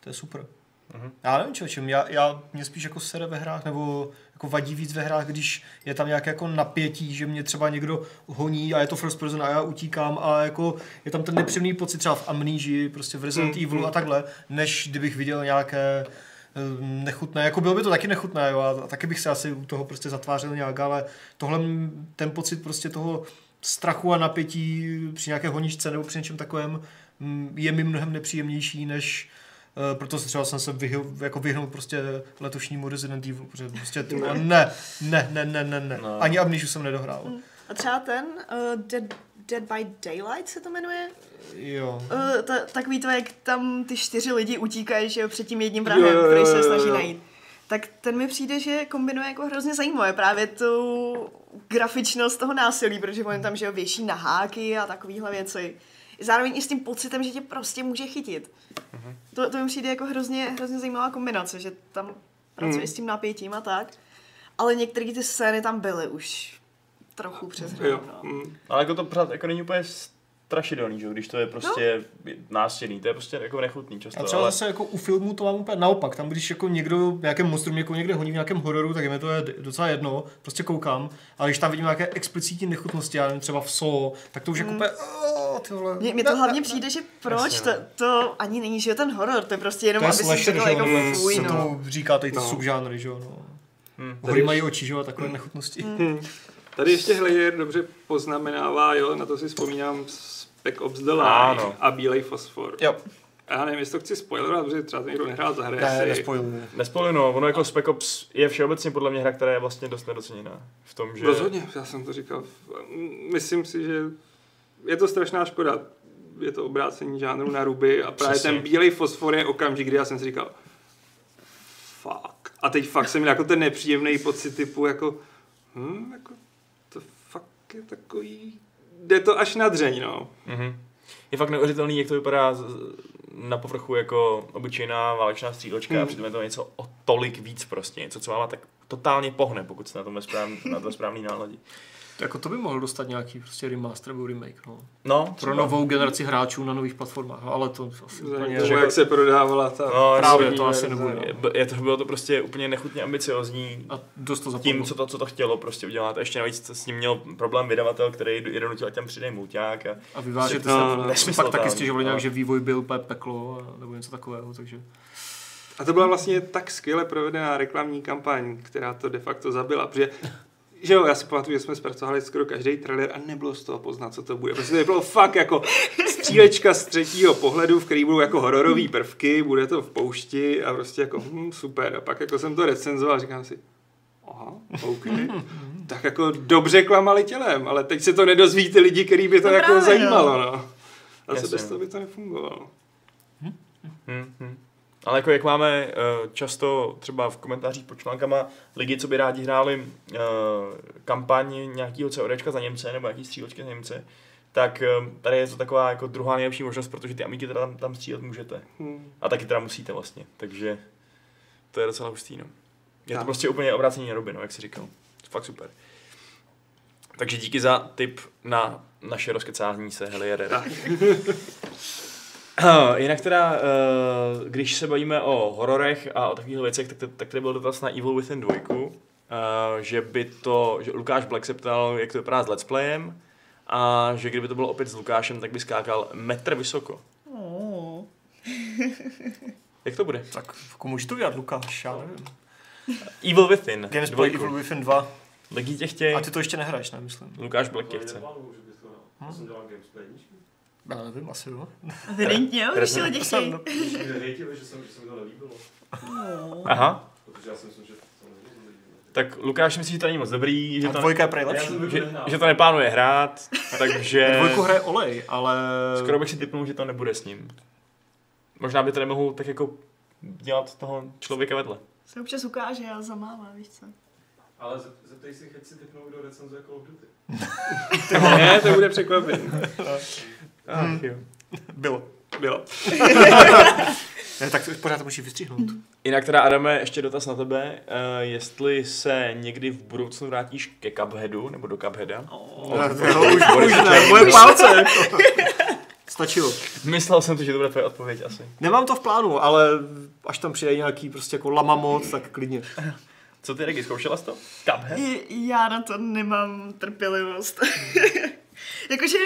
To je super. Mhm. Já nevím, čo, čem. Já, já, mě spíš jako sere ve hrách, nebo jako vadí víc ve hrách, když je tam nějaké jako napětí, že mě třeba někdo honí a je to first person a já utíkám a jako je tam ten nepříjemný pocit třeba v Amnésii, prostě v Resident Mm, Evilu a takhle, než kdybych viděl nějaké eh, nechutné, jako bylo by to taky nechutné, jo, a, taky bych se asi u toho prostě zatvářel nějak, ale tohle, ten pocit prostě toho strachu a napětí při nějaké honičce nebo při něčem takovém mm, je mi mnohem nepříjemnější, než proto se třeba jsem se vyhl, jako vyhnul prostě letošnímu Resident Evil, protože prostě ty, ne, ne, ne, ne, ne, ne, ne. No. Ani Amnesia jsem nedohrál. A třeba ten uh, Dead, Dead by Daylight se to jmenuje? Jo. Uh, ta, takový to, jak tam ty čtyři lidi utíkají, že jo, před tím jedním vrahem, Jo, jo, jo, který se snaží jo. najít. Tak ten mi přijde, že kombinuje jako hrozně zajímavé právě tu grafičnost toho násilí, protože on tam, že jo, věší naháky a takovéhle věci. Zároveň i s tím pocitem, že tě prostě může chytit. To, to mi přijde jako hrozně, hrozně zajímavá kombinace, že tam pracuje Hmm. s tím napětím a tak. Ale některé ty scény tam byly už trochu přes hranu, no. Mm. Ale jako to pořád jako není úplně strašidelný, že jo, když to je prostě násilný, to je prostě jako nechutný často, A třeba ale... zase jako u filmu to mám úplně naopak. Tam, když jako někdo, nějaké monstrum někoho někde honí v nějakém hororu, tak je mi to je docela jedno, prostě koukám. Ale když tam vidím nějaké explicitní nechutnosti, já nevím, třeba v Solo, tak to už jako úplně, oh, ty vole. Mně, mně Ne, to hlavně ne, přijde, že proč, to, no. to ani není, že je ten horor, to je prostě jenom, To je aby si slasher, řekl že jako fuj, se no. tomu říká tady ty No. subžánry, že jo, no. Hm. Hory mají oči, že jo, a takové nechutnosti. Hmm. Tady ještě Hlejer dobře poznamenává, jo, na to si vzpomínám Spec Ops The Line Ano. a Bílej fosfor. Jo, Já nevím, jestli to chci spoilerovat, protože třeba to někdo nehrál, zahraje ne, si. Nespojuji, no, ono jako Spec Ops je všeobecně podle mě hra, která je vlastně dost nedoceněná. V tom, že... Rozhodně, já jsem to říkal. Myslím si, že je to strašná škoda. Je to obrácení žánru na ruby a právě Přesně. ten bílej fosfor je okamžik, kdy já jsem si říkal fuck. A teď fakt jsem měl jako ten nepříjemný pocit typu jako hm, jako to fakt je takový jde to až na dřeň, no. Mhm. Je fakt neuvěřitelný, jak to vypadá z- na povrchu jako obyčejná válečná střílečka a Hmm. přitom je to něco o tolik víc prostě, něco, co vám tak totálně pohne, pokud jste na tom správný, na to správný náladí. Jako to by mohl dostat nějaký prostě remaster nebo remake, no. No, Pro třeba. novou generaci hráčů na nových platformách, no, ale to asi úplně... že- jak se prodávala ta No, Právě, to asi nebude. no. Je, je to, bylo to prostě úplně nechutně ambiciozní A dost to tím, co to, co to chtělo prostě udělat. A ještě navíc s ním měl problém vydavatel, který jeden nutil, tam přidej mulťák. A A vyvážet No, se, no, nesmysl pak taky stěžovali nějak, no. že vývoj byl úplně peklo, a- nebo něco takového, takže... A to byla vlastně tak skvěle provedená reklamní kampaň, která to de facto zabila, protože že jo, já si pamatuju, že jsme zpracovali skoro každý trailer a nebylo z toho poznat, co to bude. Prostě to bylo fakt jako střílečka z třetího pohledu, v který budou jako hororové prvky, bude to v poušti a prostě jako hm, super. A pak jako jsem to recenzoval a říkám si, aha, OK. tak jako dobře klamali tělem, ale teď se to nedozví ty lidi, který by to No jako právě, zajímalo, no. A se bez toho by to nefungovalo. Hmm, hmm. Ale jako jak máme uh, často třeba v komentářích pod článkama lidi, co by rádi hráli uh, kampaň nějakého CODčka za Němce nebo nějaký střílečky za Němce, tak uh, tady je to taková jako druhá nejlepší možnost, protože ty amíky teda tam, tam střílet můžete. Hm. A taky teda musíte vlastně, takže to je docela hustý, no. Je to Tak. prostě úplně obrácení na ruby, no, jak jsi říkal. Fakt super. Takže díky za tip na naše rozkecání se Heli Herrera. Jinak teda, eh, když se bavíme o hororech a o takových věcech, tak, tak tady byl dotaz na Evil Within 2, eh, že by to, že Lukáš Black se ptal, jak to vypadá s let's playem a že kdyby to bylo opět s Lukášem, tak by skákal metr vysoko. Oh. Jak to bude? Tak může to udělat Lukáš, já nevím. Evil Within. Games Play dvojku. Evil Within 2. Lidi tě chtějí, A ty to ještě nehraješ, ne, myslím. Lukáš Black tě To chce. neplánuju, Já nevím, asi jo. Evidentně, jo, když si lidi chtějí. No. Když mi hejtili, že, se mi to nelíbilo. Aha. Protože já si myslím, že. Tak Lukáš myslí, že to není moc dobrý, že A to, dvojka je lepší. že, že to neplánuje hrát, takže Dvojku hraje olej, ale... skoro bych si typnul, že to nebude s ním. Možná by to nemohl tak jako dělat toho člověka vedle. Se občas ukáže a zamává, víš co. Ale zep- zeptej si, chci typnout, kdo recenzuje Call of Duty. Ne, to bude překvapení. Ach, jo. Bylo. Bylo. Ne, tak to pořád to musí vystřihnout. Jinak teda, Adame, ještě dotaz na tebe. Uh, jestli se někdy v budoucnu vrátíš ke Cupheadu, nebo do Cupheada? Oh. No, už, už ne, moje palce. jako. Stačilo. Myslel jsem si, že to bude tvoje odpověď asi. Nemám to v plánu, ale až tam přijde nějaký prostě jako lama moc, tak klidně. Co ty, Regi, zkoušela jsi to? Cuphead? Já na to nemám trpělivost. Jakože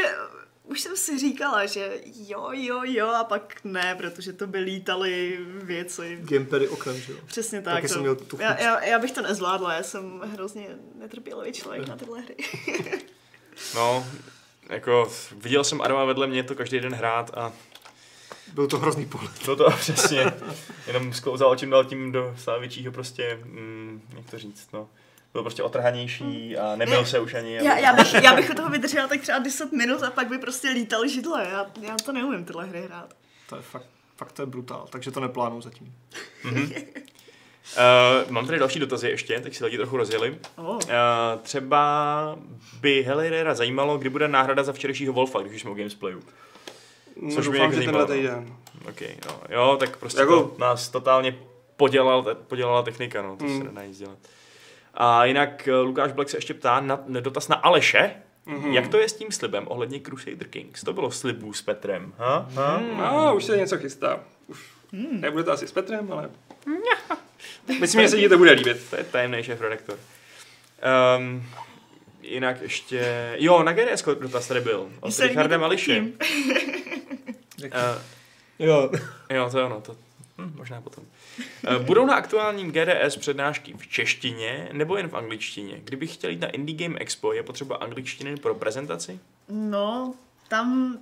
už jsem si říkala, že jo, jo, jo a pak ne, protože to by lítaly věci. Gamepery oknem, že jo. Přesně tak. Taky to, jsem měl tu já, chuť. já, já, bych to nezvládla, já jsem hrozně netrpělivý člověk na tyhle hry. No, jako viděl jsem Adama vedle mě to každý den hrát a Byl to hrozný pohled. bylo to přesně, jenom sklouzal čím dál tím do stále většího prostě, mm, jak to říct, no. Byl prostě otrhanější a nebyl se už ani. Já, já, bych, já bych toho vydržela tak třeba 10 minut a pak by prostě lítaly židle. Já, já to neumím tyhle hry hrát. To je fakt, fakt to je brutál, takže to neplánuju zatím. Uh, mám tady další dotazy ještě, tak si lidi trochu rozjeli. Oh. Uh, třeba by Helirera zajímalo, kdy bude náhrada za včerejšího Wolfa, když už jsme o Gamesplayu. No, Což by doufám, mě že zajímalo, tenhle no. týden. Ok, no. Jo, tak prostě Jako- to nás totálně podělal, podělala technika, no, to Mm. se nedá nic dělat. A jinak eh, Lukáš Black se ještě ptá na na dotaz na Aleše. Mhm. Jak to je s tím slibem ohledně Crusader Kings? To bylo slibů s Petrem. Ha? Ha? No, už se něco chystá. Už nebude to asi s Petrem, ale... Myslím, že se ti to bude líbit. To je tajemný šéf redaktor. Um, jinak ještě... Jo, na GDS dotaz tady byl. Od Mališe. tím. Uh, Jo. jo, to je ono. To, hm, možná potom. Uh, budou na aktuálním GDS přednášky v češtině nebo jen v angličtině? Kdybych chtěl jít na Indie Game Expo, je potřeba angličtiny pro prezentaci? No, tam,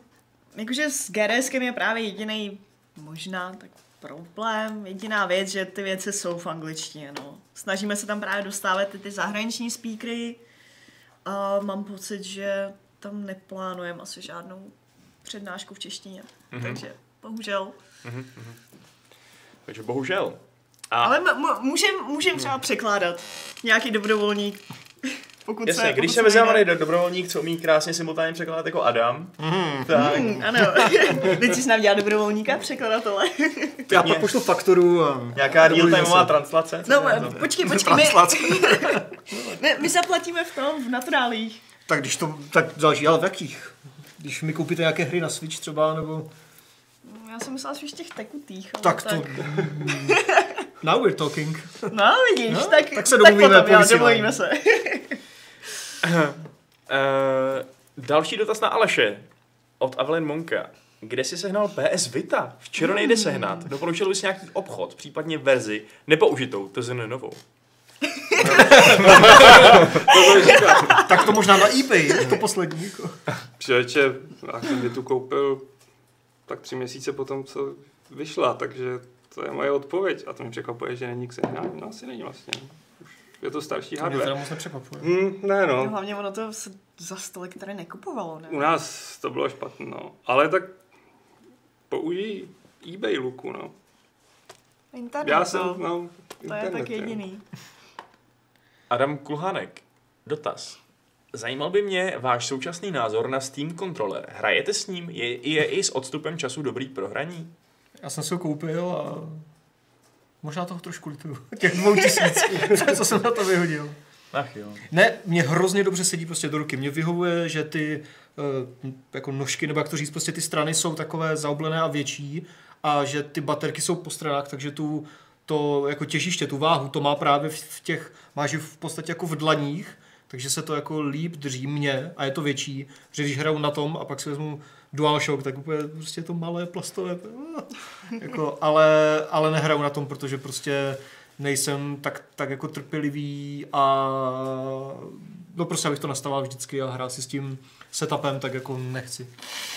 jakože s GDSkem je právě jediný možná tak problém, jediná věc, že ty věci jsou v angličtině, no. Snažíme se tam právě dostávat ty, ty zahraniční speakery a mám pocit, že tam neplánujeme asi žádnou přednášku v češtině, Mhm. takže bohužel. Takže bohužel. A Ale m- m- můžem, můžem třeba překládat nějaký dobrovolník, pokud jasně, se, když pokud se se nejde. najde dobrovolník, co umí krásně simultánně překládat jako Adam, tak Hmm, ano, teď jsi nám dělal dobrovolníka, překladatele. Já pak pošlu fakturu a... nějaká real-timeová translace. No, to? počkej, počkej, my, my, my zaplatíme v tom, v naturálích. Tak když to, tak záleží, ale v jakých? Když mi koupíte nějaké hry na Switch třeba, nebo... Já jsem myslela spíš těch tekutých. ale Tak to... Now we're talking. No, vidíš, No, tak, tak se domluvíme tak po potom, domluvíme se. Uh, další dotaz na Aleše od Avelin Monka. Kde jsi sehnal PS Vita? Včera nejde sehnat. Doporučil bys nějaký obchod, případně verzi nepoužitou, to zn novou. Tak to možná na eBay, to poslední. Jako. Člověče, já jsem tu koupil tak tři měsíce potom, co vyšla, takže to je moje odpověď. A to mi překvapuje, že není k sehnání. No asi není vlastně. Už je to starší To mě teda hardware. moc nepřekvapuje. Hmm, ne No, no. hlavně ono to se za stolik tady nekupovalo, ne? U nás to bylo špatné, no. Ale tak použij eBay luku, no. Internet, Já jsem, no. no, To je internet, tak jediný. Adam Kulhanek. Dotaz. Zajímal by mě váš současný názor na Steam Controller. Hrajete s ním? Je, je i s odstupem času dobrý pro hraní? Já jsem si ho koupil a možná toho trošku lituju. Těch dvou tisíc, co jsem na to vyhodil. Ach jo. Ne, mě hrozně dobře sedí prostě do ruky. Mě vyhovuje, že ty uh, jako nožky, nebo jak to říct, prostě ty strany jsou takové zaoblené a větší a že ty baterky jsou po stranách, takže tu to jako těžiště, tu váhu, to má právě v těch, máš v podstatě jako v dlaních, takže se to jako líp drží mě a je to větší, že když hraju na tom a pak si vezmu DualShock, tak úplně prostě to malé plastové, jako, ale, ale nehraju na tom, protože prostě nejsem tak, tak jako trpělivý a no prostě abych to nastavoval vždycky a hrál si s tím setupem, tak jako nechci.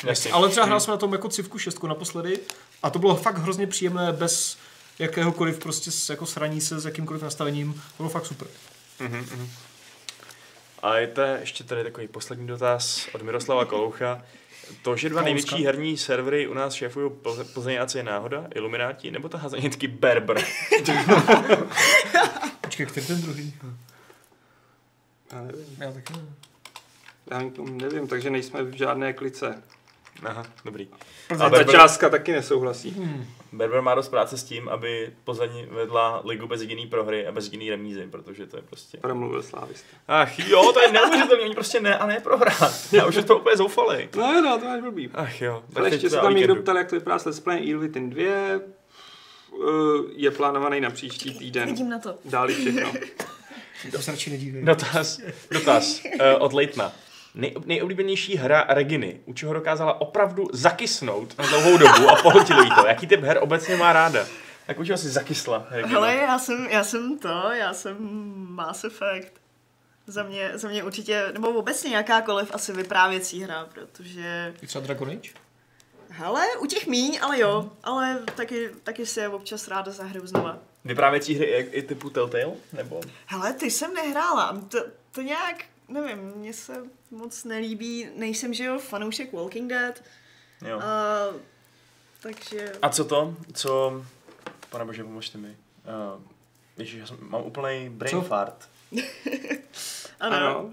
Jasně. Ale třeba hrál jsem na tom jako Civku 6 naposledy a to bylo fakt hrozně příjemné bez jakéhokoliv prostě s- jako sraní se s jakýmkoliv nastavením. To bylo fakt super. A je to ještě tady takový poslední dotaz od Miroslava Koloucha. To, že dva největší herní servery u nás šéfují Plze- Plzeňáci je náhoda, Ilumináti, nebo ta hazenitky Berber? Počkej, který ten druhý? Já nevím. Já taky nevím. Já nevím, takže nejsme v žádné klice. Aha, dobrý. A A ta částka taky nesouhlasí. Hmm. Berber má dost práce s tím, aby Plzeň vedla ligu bez jediný prohry a bez jediný remízy, protože to je prostě... Promluvil slávista. Ach jo, to je neuvěřitelné, oni prostě ne a ne prohrát. Já už je to úplně zoufalej. No, no, to máš blbý. Ach jo, Ale teď ještě se tam někdo ptal, jak to vypadá s Let's Play Evil Within 2. Eh, Je plánovaný na příští týden. Vidím na to. Dáli všechno. To se radši nedívej. Dotaz, dotaz uh, od Leitna. Nej, nejoblíbenější hra Reginy, u čeho dokázala opravdu zakysnout na dlouhou dobu a pohltilo jí to. Jaký typ her obecně má ráda? Tak u čeho si zakysla Regina? Hele, já jsem, já jsem to, já jsem Mass Effect. Za mě, za mě určitě, nebo obecně jakákoliv asi vyprávěcí hra, protože, I třeba Dragon Age? hele, u těch míň, ale jo, ale taky, taky si je občas ráda zahraju znova. Vyprávěcí hry i, i typu Telltale? Nebo? Hele, ty jsem nehrála, to, to nějak, nevím, mně se moc nelíbí, nejsem, že jo, fanoušek Walking Dead, Jo. a, takže... A co to? Co... Pane bože, pomožte mi. Uh, Ježiš, já jsem, mám úplný brain Co? fart. Ano. Ano.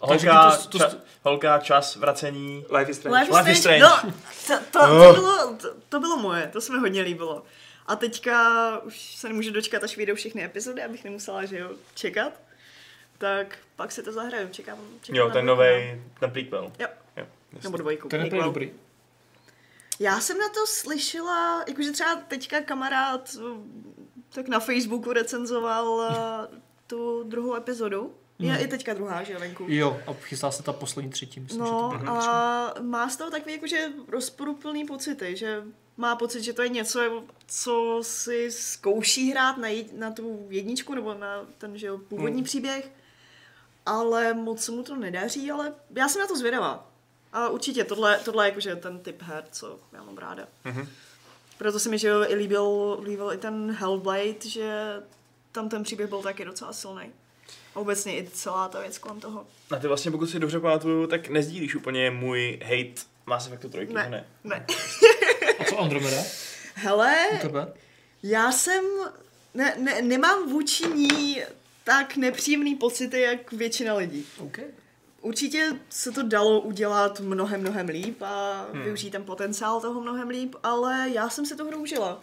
Holka, ty to- to- ča, holka, čas, vracení. Life is Strange. Life is Life is Strange. Strange. No, to, to, to, bylo, to, to bylo moje, to se mi hodně líbilo. A teďka už se nemůžu dočkat, až vyjdou všechny epizody, abych nemusela, že jo, čekat. Tak pak si to zahraju, čekám. čekám Jo, ten nový, ten prequel. Jo. jo no. Nebo dvojku. Ten je dobrý. Já jsem na to slyšela, jakože třeba teďka kamarád tak na Facebooku recenzoval eh, tu druhou epizodu. Je Mhm. i teďka druhá, že jo, venku. Jo, a chystá se ta poslední třetí, myslím, že to No a má z toho takový jakože rozporuplný pocity, že má pocit, že to je něco, co si zkouší hrát na, jed, na tu jedničku nebo na ten že jo, původní Hmm. příběh, ale moc se mu to nedaří, ale já jsem na to zvědavá. A určitě tohle, tohle je jakože ten typ her, co já mám ráda. Mhm. Proto se mi že jo, i líbil, líbil i ten Hellblade, že tam ten příběh byl taky docela silný. A obecně i celá ta věc kolem toho. A ty vlastně, pokud si dobře pamatuju, tak nezdílíš úplně můj hate Mass Effectu 3, Ne. ne? Ne. A co Andromeda? Hele, U tebe? Já jsem, ne, ne, nemám vůči ní tak nepříjemný pocity, jak většina lidí. OK. Určitě se to dalo udělat mnohem, mnohem líp a hmm. využít ten potenciál toho mnohem líp, ale já jsem se to hru užila.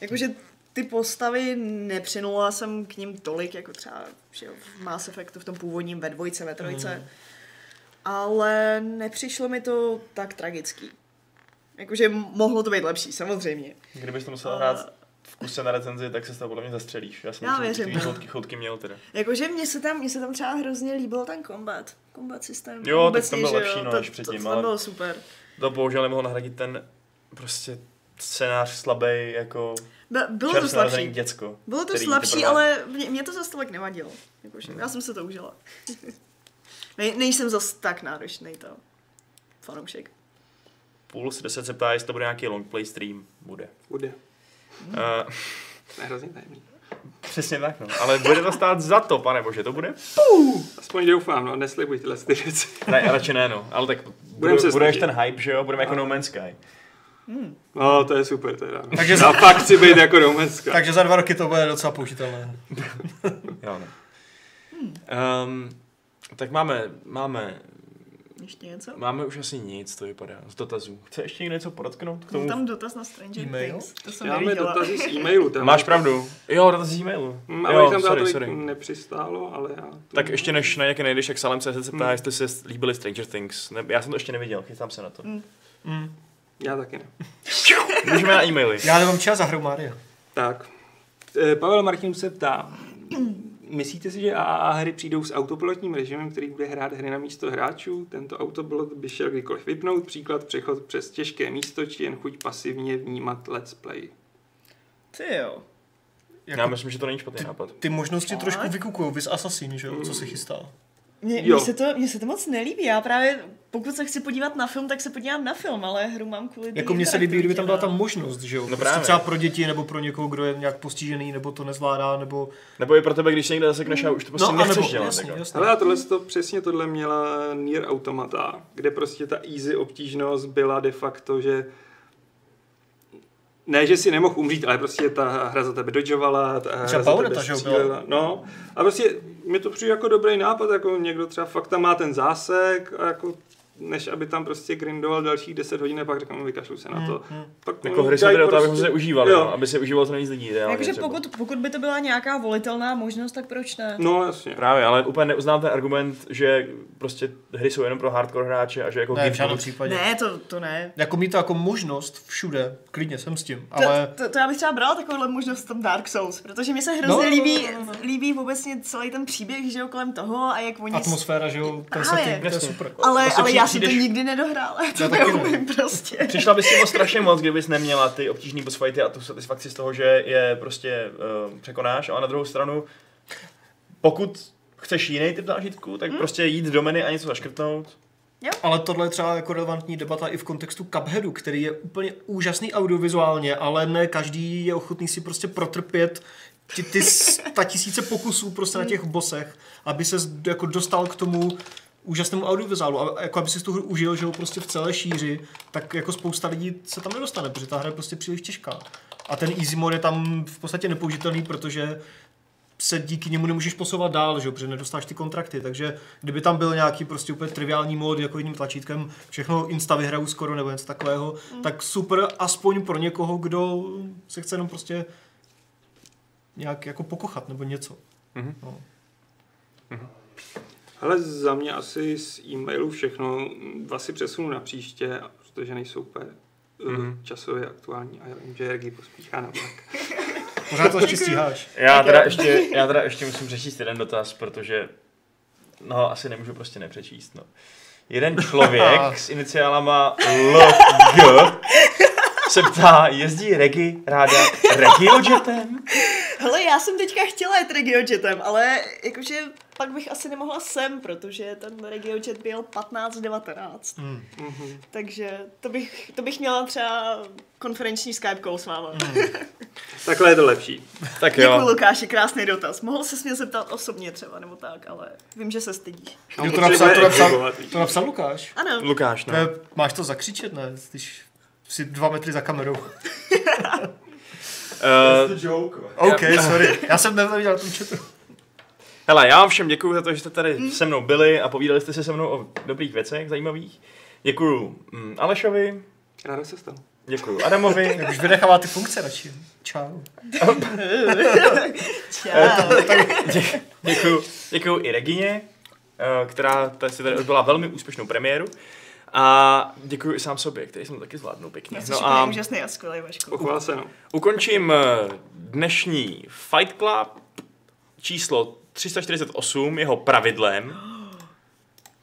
Jakože ty postavy nepřinula jsem k ním tolik, jako třeba že v Mass Effectu v tom původním ve dvojce, ve trojce. Hmm. ale nepřišlo mi to tak tragický. Jakože mohlo to být lepší, samozřejmě. Kdybys to musel hrát v kuse na recenzi, tak se z toho podle mě zastřelíš. Já jsem Já věřím, ty no. chotky, chotky měl teda. Jakože mně se tam, mně se tam třeba hrozně líbil ten combat. Combat systém. Jo, tak obecně, to byl lepší, jo, no, to, než předtím, to, to, ale- bylo super. To bohužel nemohl nahradit ten prostě scénář slabý jako Be- bylo to slabší. děcko. Bylo to slabší, teprve- ale mě, mě to zase tolik nevadilo. Jakože, já jsem se to užila. Nej, nejsem zas tak náročný to fanoušek. Puls 10 se ptá, jestli to bude nějaký long play stream. Bude. Bude. Uh, Ne, hrozně tajemný. přesně tak, no. Ale bude to stát za to, pane bože, to bude? Aspoň doufám, no, neslibuj tyhle ty věci. Ne, radši ne, no. Ale tak Budem bude, se bude až snažit. ten hype, že jo? Budeme jako No Man's Sky. No, to je super teda. No. Takže Já fakt chci být jako Romanska. Takže za dva roky to bude docela použitelné. Jo, no. Um, tak máme, máme, Ještě něco? máme už asi nic, to vypadá, z dotazů. Chce ještě někdo něco podotknout k Byl tomu? tam dotaz na Stranger E-mail? Things. To jsem Já máme neviděla. dotazy z e-mailu. Tam. Máš pravdu. Jo, dotaz z e-mailu. Hm, ale Jo, tam sorry, sorry. nepřistálo, ale já... To Tak ještě než na nějaké nejdeš, jak Salem se ptá, Hmm. jestli se líbily Stranger Things. Ne, já jsem to ještě neviděl, chystám se na to. Mm. Já taky ne. Můžeme na e-maily. Já nemám čas za hru Maria. Tak. Eh, Pavel Martin se ptá, myslíte si, že AAA hry přijdou s autopilotním režimem, který bude hrát hry na místo hráčů? Tento autopilot by šel kdykoliv vypnout, příklad přechod přes těžké místo, či jen chuť pasivně vnímat let's play. Ty jo. Já Jako, myslím, že to není špatný nápad. ty možnosti Tak. trošku vykukují, vys Assassin, že jo, co se chystá. Mně, se to, mně se to moc nelíbí. Já právě, pokud se chci podívat na film, tak se podívám na film, ale hru mám kvůli Jako mně se líbí, kdyby tam byla ta možnost, že jo. No prostě právě. třeba pro děti, nebo pro někoho, kdo je nějak postižený, nebo to nezvládá, nebo... Nebo i pro tebe, když se někde zasekneš a už to prostě no, nechceš dělat. jasně, jako. jasně. Ale tohle to, přesně tohle měla Nier Automata, kde prostě ta easy obtížnost byla de facto, že ne, že si nemohl umřít, ale prostě ta hra za tebe dodžovala, ta hra Třeba za tebe že jo, střílela. No, a prostě mi to přijde jako dobrý nápad, jako někdo třeba fakt tam má ten zásek a jako než aby tam prostě grindoval dalších 10 hodin a pak řekl, no, vykašlu se na to. Hmm, Pak Jako mu hry to, abychom prostě- se užívali, Jo. no, aby se užívalo to nejvíc lidí. třeba. pokud, pokud by to byla nějaká volitelná možnost, tak proč ne? No, jasně. Právě, ale úplně neuznám ten argument, že prostě hry jsou jenom pro hardcore hráče a že jako Ne, v Game žádném případě. Ne, to, to ne. Jako mít to jako možnost všude, klidně jsem s tím, To, ale... to, to, já bych třeba brala takovouhle možnost v tom Dark Souls, protože mi se hrozně No, no, no, líbí, no, no, no. líbí obecně celý ten příběh, že jo, kolem toho a jak oni... Atmosféra, že jo, ten setting, to je super. Ale, Prostě ale při- já jsem to nikdy nedohrála, já to ne. neumím prostě. Přišla bys si o strašně moc, kdybys neměla ty obtížný boss fighty a tu satisfakci z toho, že je prostě uh, překonáš, ale na druhou stranu, pokud chceš jiný typ zážitku, tak prostě jít do menu a něco zaškrtnout. Ale tohle je třeba jako relevantní debata i v kontextu Cupheadu, který je úplně úžasný audiovizuálně, ale ne každý je ochotný si prostě protrpět ty, ty sta tisíce pokusů prostě na těch bosech, aby se jako dostal k tomu úžasnému audiovizuálu, a jako aby si tu hru užil, že ho prostě v celé šíři, tak jako spousta lidí se tam nedostane, protože ta hra je prostě příliš těžká. A ten easy mode je tam v podstatě nepoužitelný, protože se díky němu nemůžeš posouvat dál, že? jo, protože nedostáš ty kontrakty, takže kdyby tam byl nějaký prostě úplně triviální mód, jako jedním tlačítkem, všechno insta vyhraju skoro nebo něco takového, mm. tak super, aspoň pro někoho, kdo se chce jenom prostě nějak jako pokochat nebo něco. Mhm. No. Ale za mě asi z e-mailu všechno. Dva si přesunu na příště, protože nejsou úplně Mhm. mm-hmm. časově aktuální a já vím, že Regi pospíchá na vlak. Pořád to ještě stíháš. Já teda, ještě, já teda ještě musím přečíst jeden dotaz, protože no asi nemůžu prostě nepřečíst. No. Jeden člověk s iniciálama LG se ptá, jezdí Regi ráda regiojetem? Hele, já jsem teďka chtěla jet regiojetem, ale jakože pak bych asi nemohla sem, protože ten regiojet byl 15-19. Hmm. Mm-hmm. Takže to bych, to bych měla třeba konferenční Skype call s váma. Mm. Takhle je to lepší. Tak Děkuji, jo. Lukáši, krásný dotaz. Mohl se mě zeptat osobně třeba, nebo tak, ale vím, že se stydíš. Jo, to napsal, to napsal, to napsal Lukáš. Ano, Lukáš, no. To je, máš to zakřičet, ne? Když jsi dva metry za kamerou. Uh, That's the joke. OK, sorry. Já jsem neviděl tom chatu. Hele, já vám všem děkuji za to, že jste tady se mnou byli a povídali jste si se mnou o dobrých věcech, zajímavých. Děkuji mm, Alešovi, Ráda se stalo. děkuji Adamovi, Jak už vynechává ty funkce radši. Čau. čau. děkuji, děkuji i Regině eh, která si tady odbyla velmi úspěšnou premiéru. A děkuji i sám sobě, který jsem to taky zvládnul pěkně. Já No a úžasný a skvělý, Vašku. Pochvál se, no. ukončím eh, dnešní Fight Club číslo 348 jeho pravidlem,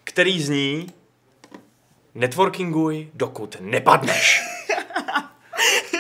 který zní networkinguj, dokud nepadneš.